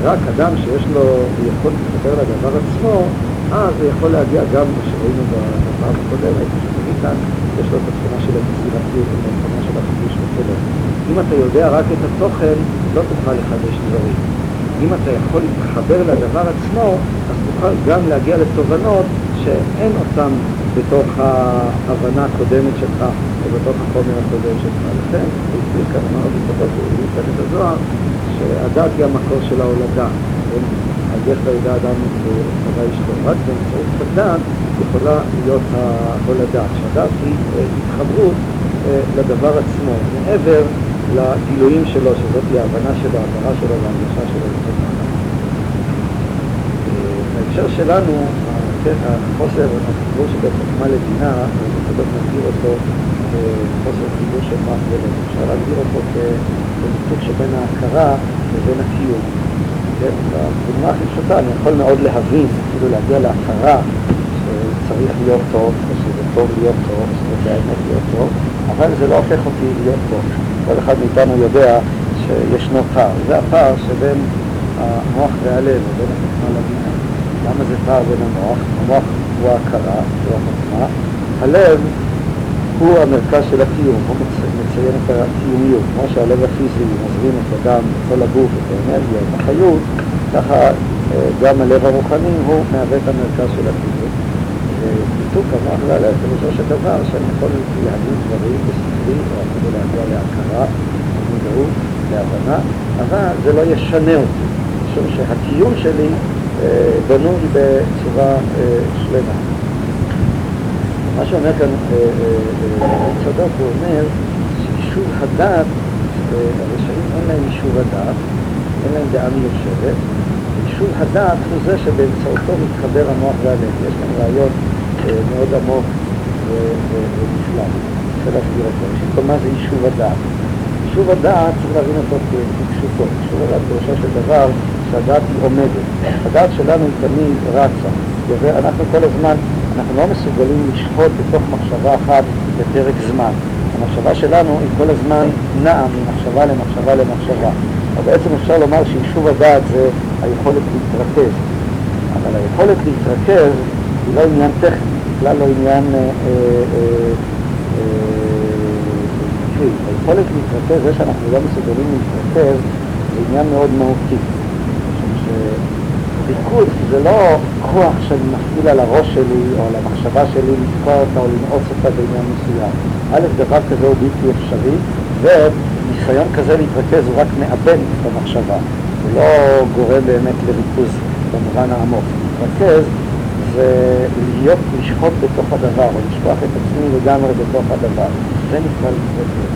רק אדם שיש לו יכול להתחבר לדבר עצמו, אז זה יכול להגיע גם, מה שראינו בפעם הקודמת, מכאן יש לו את התכונה של היצירתיות, את התכונה של החידוש וכו'. אם אתה יודע רק את התוכן, לא תוכל לחדש דברים. אם אתה יכול להתחבר לדבר עצמו, אז תוכל גם להגיע לתובנות שאין אותן בתוך ההבנה הקודמת שלך או בתוך החומר הקודם שלך. לכן, הוא כאן, אמר הסביר את הזוהר, שהדת היא המקור של ההולדה. כן? על דרך לידע אדם צבא אשתו. רק באמצעות הדת יכולה להיות ההולדה. שהדת היא התחברות לדבר עצמו, מעבר לגילויים שלו, שזאת היא ההבנה שלו, ההכרה שלו וההנגשה שלו לכל מעלה. בהקשר שלנו, החוסר, החיבור שבין חוכמה לבינה, הקדוש מגדיר אותו כחוסר חיבור של מח ולב. אפשר להגדיר אותו כניתוק שבין ההכרה לבין הקיום. כן, בדוגמה הכי פשוטה, אני יכול מאוד להבין, אפילו להגיע להכרה שצריך להיות טוב, או שזה טוב להיות טוב, שזה באמת להיות טוב, אבל זה לא הופך אותי להיות טוב. כל אחד מאיתנו יודע שישנו פער. זה הפער שבין המוח והלב, בין החוכמה לבינה. למה זה פער בין המוח? המוח הוא ההכרה, הוא החוכמה. הלב הוא המרכז של הקיום, הוא מציין את הקיומיות. כמו שהלב הפיזי מזרים את הדם, את כל הגוף, את האנרגיה, את החיות, ככה גם הלב הרוחני הוא מהווה את המרכז של הקיום. וניתוק המוח והלב, פירושו של דבר שאני יכול להבין דברים בשכלי, או אפילו להגיע להכרה, למודעות, להבנה, אבל זה לא ישנה אותי, משום שהקיום שלי בנוי בצורה שלמה. מה שאומר כאן אה, אה, אה, צדוק, הוא אומר שיישוב הדעת, הרשעים אין להם יישוב הדעת, אין להם דעה מיושבת, יישוב הדעת הוא זה שבאמצעותו מתחבר המוח והלב. יש כאן רעיון מאוד עמוק ונפלא, אני רוצה להסביר אותו. ראשית מה זה יישוב הדעת? יישוב הדעת צריך להבין אותו כפשוטו. יישוב הדעת פירושו של דבר שהדעת היא עומדת. הדעת שלנו היא תמיד רצה. ואנחנו כל הזמן, אנחנו לא מסוגלים לשחוט בתוך מחשבה אחת בפרק זמן. המחשבה שלנו היא כל הזמן נעה ממחשבה למחשבה למחשבה. אבל בעצם אפשר לומר שיישוב הדעת זה היכולת להתרכז. אבל היכולת להתרכז היא לא עניין טכני, בכלל לא עניין אה, אה, אה, אה, היכולת להתרכז, זה שאנחנו לא מסוגלים להתרכז, זה עניין מאוד מהותי. ריכוז זה לא כוח שאני מפעיל על הראש שלי או על המחשבה שלי לתקוע אותה או לנעוץ אותה בעניין מסוים. א', דבר כזה הוא בלתי אפשרי, וניסיון כזה להתרכז הוא רק מאבד את המחשבה. הוא לא גורם באמת לריכוז במובן העמוק. להתרכז זה להיות, לשחוט בתוך הדבר, או לשכוח את עצמי לגמרי בתוך הדבר. זה נקרא להתרכז.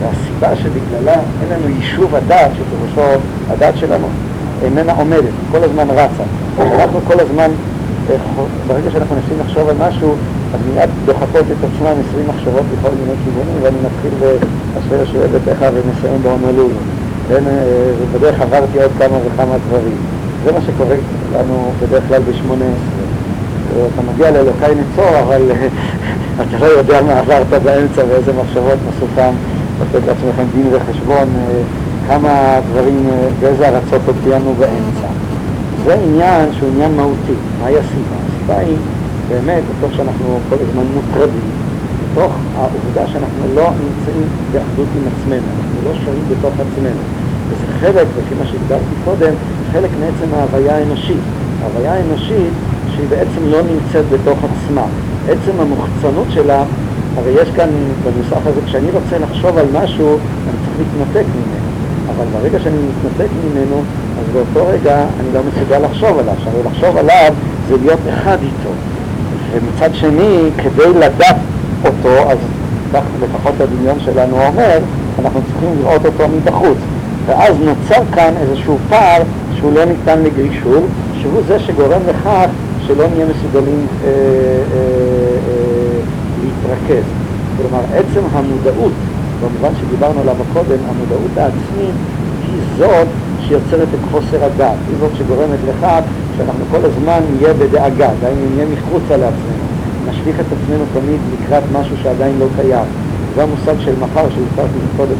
והסיבה שבגללה אין לנו יישוב הדת, שפירושו הדת שלנו איננה עומדת, כל הזמן רצה. אנחנו כל הזמן, אה, ברגע שאנחנו מנסים לחשוב על משהו, אז מיד דוחפות את עצמם עשרים מחשבות בכל מיני כיוונים, ואני מתחיל באשר שואל ביתך ומסיים בהונולולו. ובדרך עברתי עוד כמה וכמה דברים. זה מה שקורה לנו בדרך כלל בשמונה עשרה. אתה מגיע לאלוקי נצור, אבל אתה לא יודע מה עברת באמצע ואיזה מחשבות מסוכם לתת לעצמכם דין וחשבון. כמה דברים, אה, באיזה ארצות עוד באמצע. זה עניין שהוא עניין מהותי. מהי הסיבה? הסיבה היא באמת, בתוך שאנחנו כל הזמן מוטרדים, בתוך העובדה שאנחנו לא נמצאים באחדות עם עצמנו, אנחנו לא שוהים בתוך עצמנו. וזה חלק, לפי מה שהגדרתי קודם, חלק מעצם ההוויה האנושית. ההוויה האנושית שהיא בעצם לא נמצאת בתוך עצמה. עצם המוחצנות שלה, הרי יש כאן בנוסח הזה, כשאני רוצה לחשוב על משהו, אני צריך להתנתק ממנו. אבל ברגע שאני מתנתק ממנו, אז באותו רגע אני לא מסוגל לחשוב עליו. עכשיו, לחשוב עליו זה להיות אחד איתו. ומצד שני, כדי לדעת אותו, אז לפחות הדמיון שלנו אומר, אנחנו צריכים לראות אותו מבחוץ. ואז נוצר כאן איזשהו פער שהוא לא ניתן לגרישור, שהוא זה שגורם לכך שלא נהיה מסוגלים אה, אה, אה, להתרכז. כלומר, עצם המודעות במובן שדיברנו עליו קודם, המודעות העצמית היא זאת שיוצרת את חוסר הדעת, היא זאת שגורמת לכך שאנחנו כל הזמן נהיה בדאגה, דהיינו נהיה מחוצה לעצמנו, נשליך את עצמנו תמיד לקראת משהו שעדיין לא קיים. זה המושג של מחר שהזכרתי קודם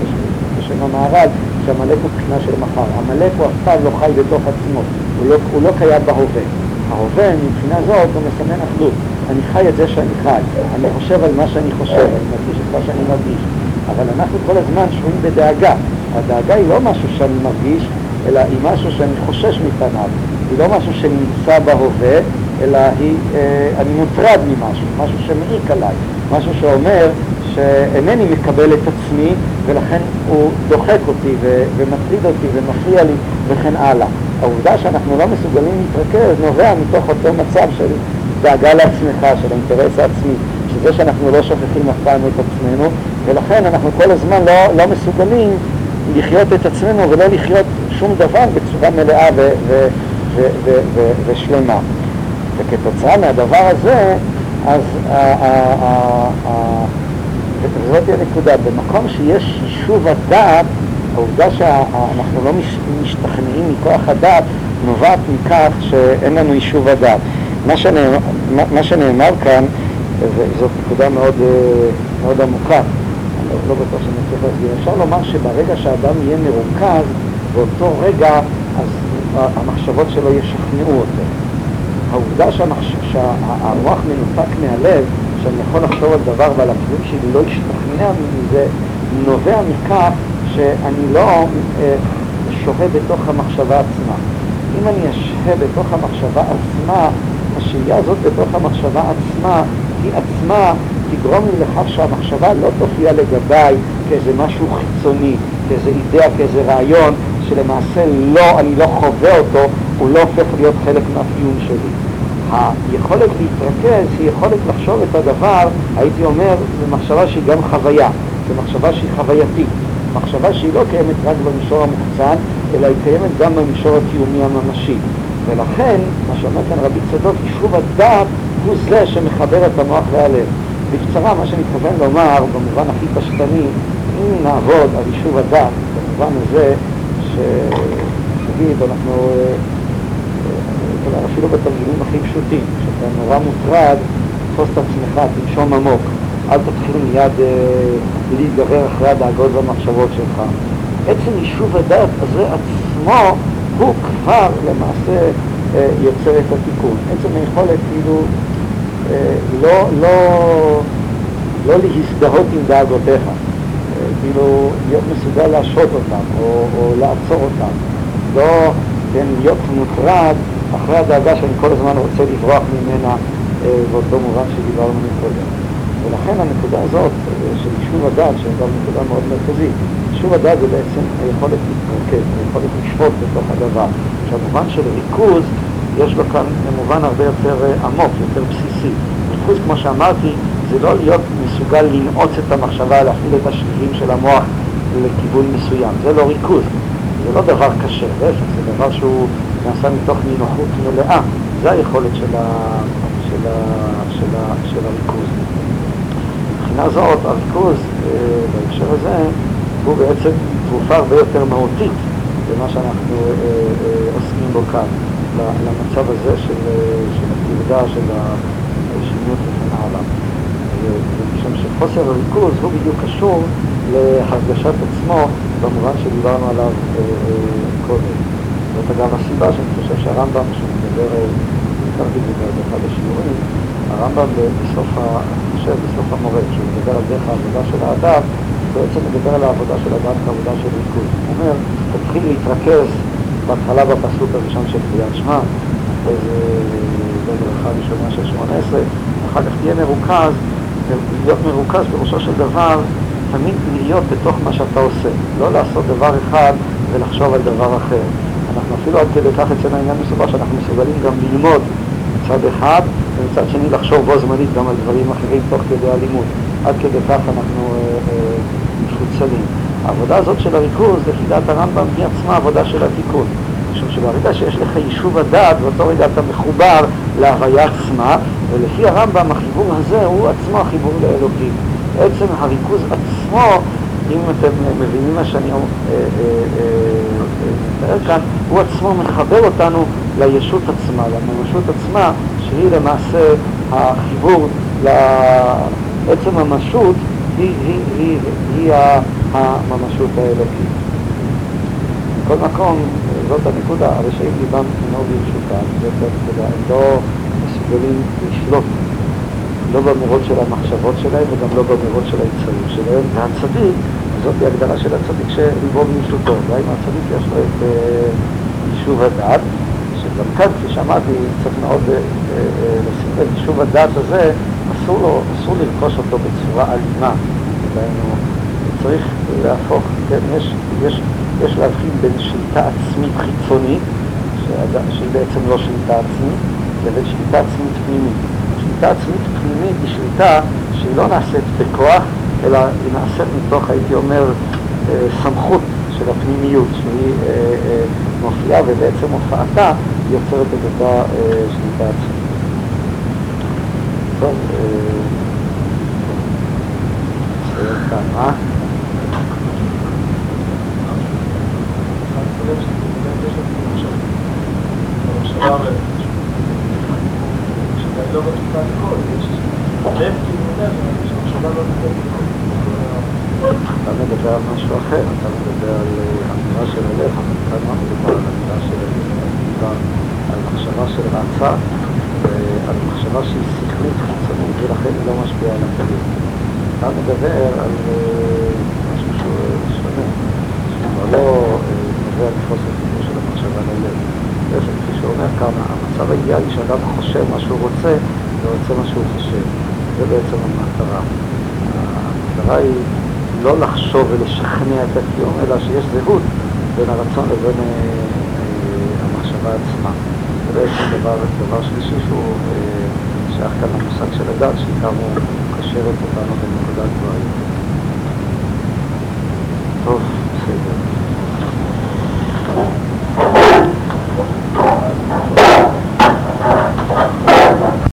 בשם המהר"ל, שעמלק הוא בחינה של מחר. עמלק הוא אף פעם לא חי בתוך עצמו, הוא לא, הוא לא קיים בהווה. ההווה מבחינה זאת הוא מסמן אחדות. אני חי את זה שאני חי, אני חושב על מה שאני חושב, אני מרגיש את מה שאני מרגיש. אבל אנחנו כל הזמן שבויים בדאגה. הדאגה היא לא משהו שאני מרגיש, אלא היא משהו שאני חושש מפניו. היא לא משהו שנמצא בהווה, אלא היא, אה, אני מוטרד ממשהו, משהו שמעיק עליי, משהו שאומר שאינני מקבל את עצמי ולכן הוא דוחק אותי ו- ומטריד אותי ומפריע לי וכן הלאה. העובדה שאנחנו לא מסוגלים להתרכז נובע מתוך אותו מצב של דאגה לעצמך, של האינטרס העצמי, שזה שאנחנו לא שוכחים אף פעם את עצמנו, ולכן אנחנו כל הזמן לא, לא מסוגלים לחיות את עצמנו ולא לחיות שום דבר בצורה מלאה ו- ו- ו- ו- ו- ושלמה. וכתוצאה מהדבר הזה, אז זאת הנקודה, במקום שיש יישוב הדעת, העובדה שאנחנו לא משתכנעים מכוח הדעת נובעת מכך שאין לנו יישוב הדעת. מה שנאמר, כאן, וזאת נקודה מאוד, מאוד עמוקה, אני לא, בטוח שאני צריך להסביר, אפשר לומר שברגע שאדם יהיה מרוכז, באותו רגע אז המחשבות שלו ישכנעו אותו. העובדה שהמחש... שהמוח מנותק מהלב, שאני יכול לחשוב על דבר ועל הקיום שלי לא ישתכנע מזה, נובע מכך שאני לא אה, שוהה בתוך המחשבה עצמה. אם אני אשהה בתוך המחשבה עצמה, השהייה הזאת בתוך המחשבה עצמה, היא עצמה תגרום לי לכך שהמחשבה לא תופיע לגביי כאיזה משהו חיצוני, כאיזה אידאה, כאיזה רעיון, שלמעשה לא, אני לא חווה אותו, הוא לא הופך להיות חלק מהקיום שלי. היכולת להתרכז היא יכולת לחשוב את הדבר, הייתי אומר, במחשבה שהיא גם חוויה, במחשבה שהיא חווייתית, מחשבה שהיא לא קיימת רק במישור המוחצן, אלא היא קיימת גם במישור הקיומי הממשי. ולכן, מה שאומר כאן רבי צדוק, יישוב הדעת הוא זה שמחבר את המוח והלב. בקצרה, מה שאני מתכוון לומר, במובן הכי פשטני, אם נעבוד על יישוב הדעת, במובן הזה, שנגיד, אנחנו, אה, אה, אפילו בתרגילים הכי פשוטים, כשאתה נורא מוטרד, תפוס את עצמך, תנשום עמוק, אל תתחיל מיד אה, להיגרר אחרי הדאגות והמחשבות שלך. עצם יישוב הדעת הזה עצמו הוא כבר למעשה אה, יוצר את התיקון. עצם היכולת כאילו אה, לא, לא, לא להזדהות עם דאגותיך, אה, כאילו להיות מסוגל להשהות אותם או, או לעצור אותם, לא כן, להיות מוטרד אחרי הדאגה שאני כל הזמן רוצה לברוח ממנה באותו מובן שדיברנו מקודם. ולכן הנקודה הזאת של יישוב הדעת, שהיא גם נקודה מאוד מרכזית, יישוב הדעת זה בעצם היכולת להתרכז, היכולת לשפוט בתוך הדבר. שהמובן של ריכוז יש לו כאן מובן הרבה יותר אה, עמוק, יותר בסיסי. ריכוז, כמו שאמרתי, זה לא להיות מסוגל לנעוץ את המחשבה, להפעיל את השבילים של המוח לכיוון מסוים. זה לא ריכוז. זה לא דבר קשה, להפך, זה דבר שהוא נעשה מתוך נינוחות מלאה. זה היכולת של, ה, של, ה, של, ה, של הריכוז. מבחינה זאת, הריכוז אה, בהקשר הזה הוא בעצם תרופה הרבה יותר מהותית למה שאנחנו אה, עוסקים בו כאן. למצב הזה של, של הטרדה, של השינוי וכן הלאה. משום שחוסר הריכוז הוא בדיוק קשור להרגשת עצמו במובן שדיברנו עליו אה, אה, קודם. זאת אגב הסיבה שאני חושב שהרמב"ם, כשהוא מדבר, הזכרתי את זה באחד השיעורים, הרמב"ם בסוף, אני חושב, בסוף המורה, כשהוא מדבר על דרך העבודה של האדם, בעצם מדבר על העבודה של האדם כעבודה של ריכוז. הוא אומר, תתחיל להתרכז בהתחלה בפסוק הראשון של קריאת שמע, בברכה ראשונה של שמונה עשרה, אחר כך תהיה מרוכז, להיות מרוכז פירושו של דבר תמיד להיות בתוך מה שאתה עושה, לא לעשות דבר אחד ולחשוב על דבר אחר. אנחנו אפילו עד כדי כך אצלנו העניין מסובר שאנחנו מסוגלים גם ללמוד מצד אחד, ומצד שני לחשוב בו זמנית גם על דברים אחרים תוך כדי הלימוד. עד כדי כך אנחנו אה, אה, מפוצלים. העבודה הזאת של הריכוז, לפי דעת הרמב"ם, היא עצמה עבודה של התיקון. משום שברגע שיש לך יישוב הדעת, באותו רגע אתה מחובר להוויה עצמה, ולפי הרמב"ם החיבור הזה הוא עצמו החיבור לאלוקים. בעצם הריכוז עצמו, אם אתם מבינים מה שאני אה, אה, אה, מתאר כאן, הוא עצמו מחבר אותנו לישות עצמה, לממשות עצמה, שהיא למעשה החיבור לעצם הממשות, היא, היא, היא, היא, היא הממשות האלוקית. בכל מקום, זאת הנקודה, הרשעים ליבם אינו ברשותם, זאת הנקודה, הם לא מסוגלים לשלוט לא באמירות של המחשבות שלהם וגם לא באמירות של היצרים שלהם, והצדיק, זאת היא הגדרה של הצדיק שליבו ברשותו, דהיינו הצדיק יש לו את אה, יישוב הדעת, שגם כאן, כפי שאמרתי, צריך מאוד אה, אה, לשים לב, יישוב הדעת הזה, אסור, אסור לרכוש אותו בצורה אלימה, דהיינו צריך להפוך, כן, יש, יש, יש להבחין בין שליטה עצמית חיצונית, שהיא בעצם לא שליטה עצמית, לבין שליטה עצמית פנימית. שליטה עצמית פנימית היא שליטה שהיא לא נעשית בכוח, אלא היא נעשית מתוך, הייתי אומר, אה, סמכות של הפנימיות, שהיא אה, אה, מופיעה ובעצם הופעתה יוצרת את אותה שליטה עצמית. טוב, כאן, מה? לא בתקופה הכל, יש לב כאילו לב, שהמחשבה לא אתה מדבר על משהו אחר, אתה מדבר על אמירה של הלב, אבל כאן לא מדבר על אמירה של הלב, מדבר על מחשבה של רצה, ועל מחשבה שהיא שכלית חיצונית, ולכן היא לא משפיעה על הכלים. אתה מדבר על משהו שהוא שונה, שהוא לא נובע מחוסר חיבור של המחשבה ללב. בעצם, כפי שאומר כאן, המצב האידיאלי שאדם חושב מה שהוא רוצה ורוצה מה שהוא חושב. זה בעצם המטרה. המטרה היא לא לחשוב ולשכנע את הקיום, אלא שיש זהות בין הרצון לבין אה, אה, המחשבה עצמה. זה בעצם דבר, דבר שלישי שהוא אה, שייך כאן למושג של הדת, שאיתם הוא מקשרת אותנו בנקודת דברים. טוב, בסדר.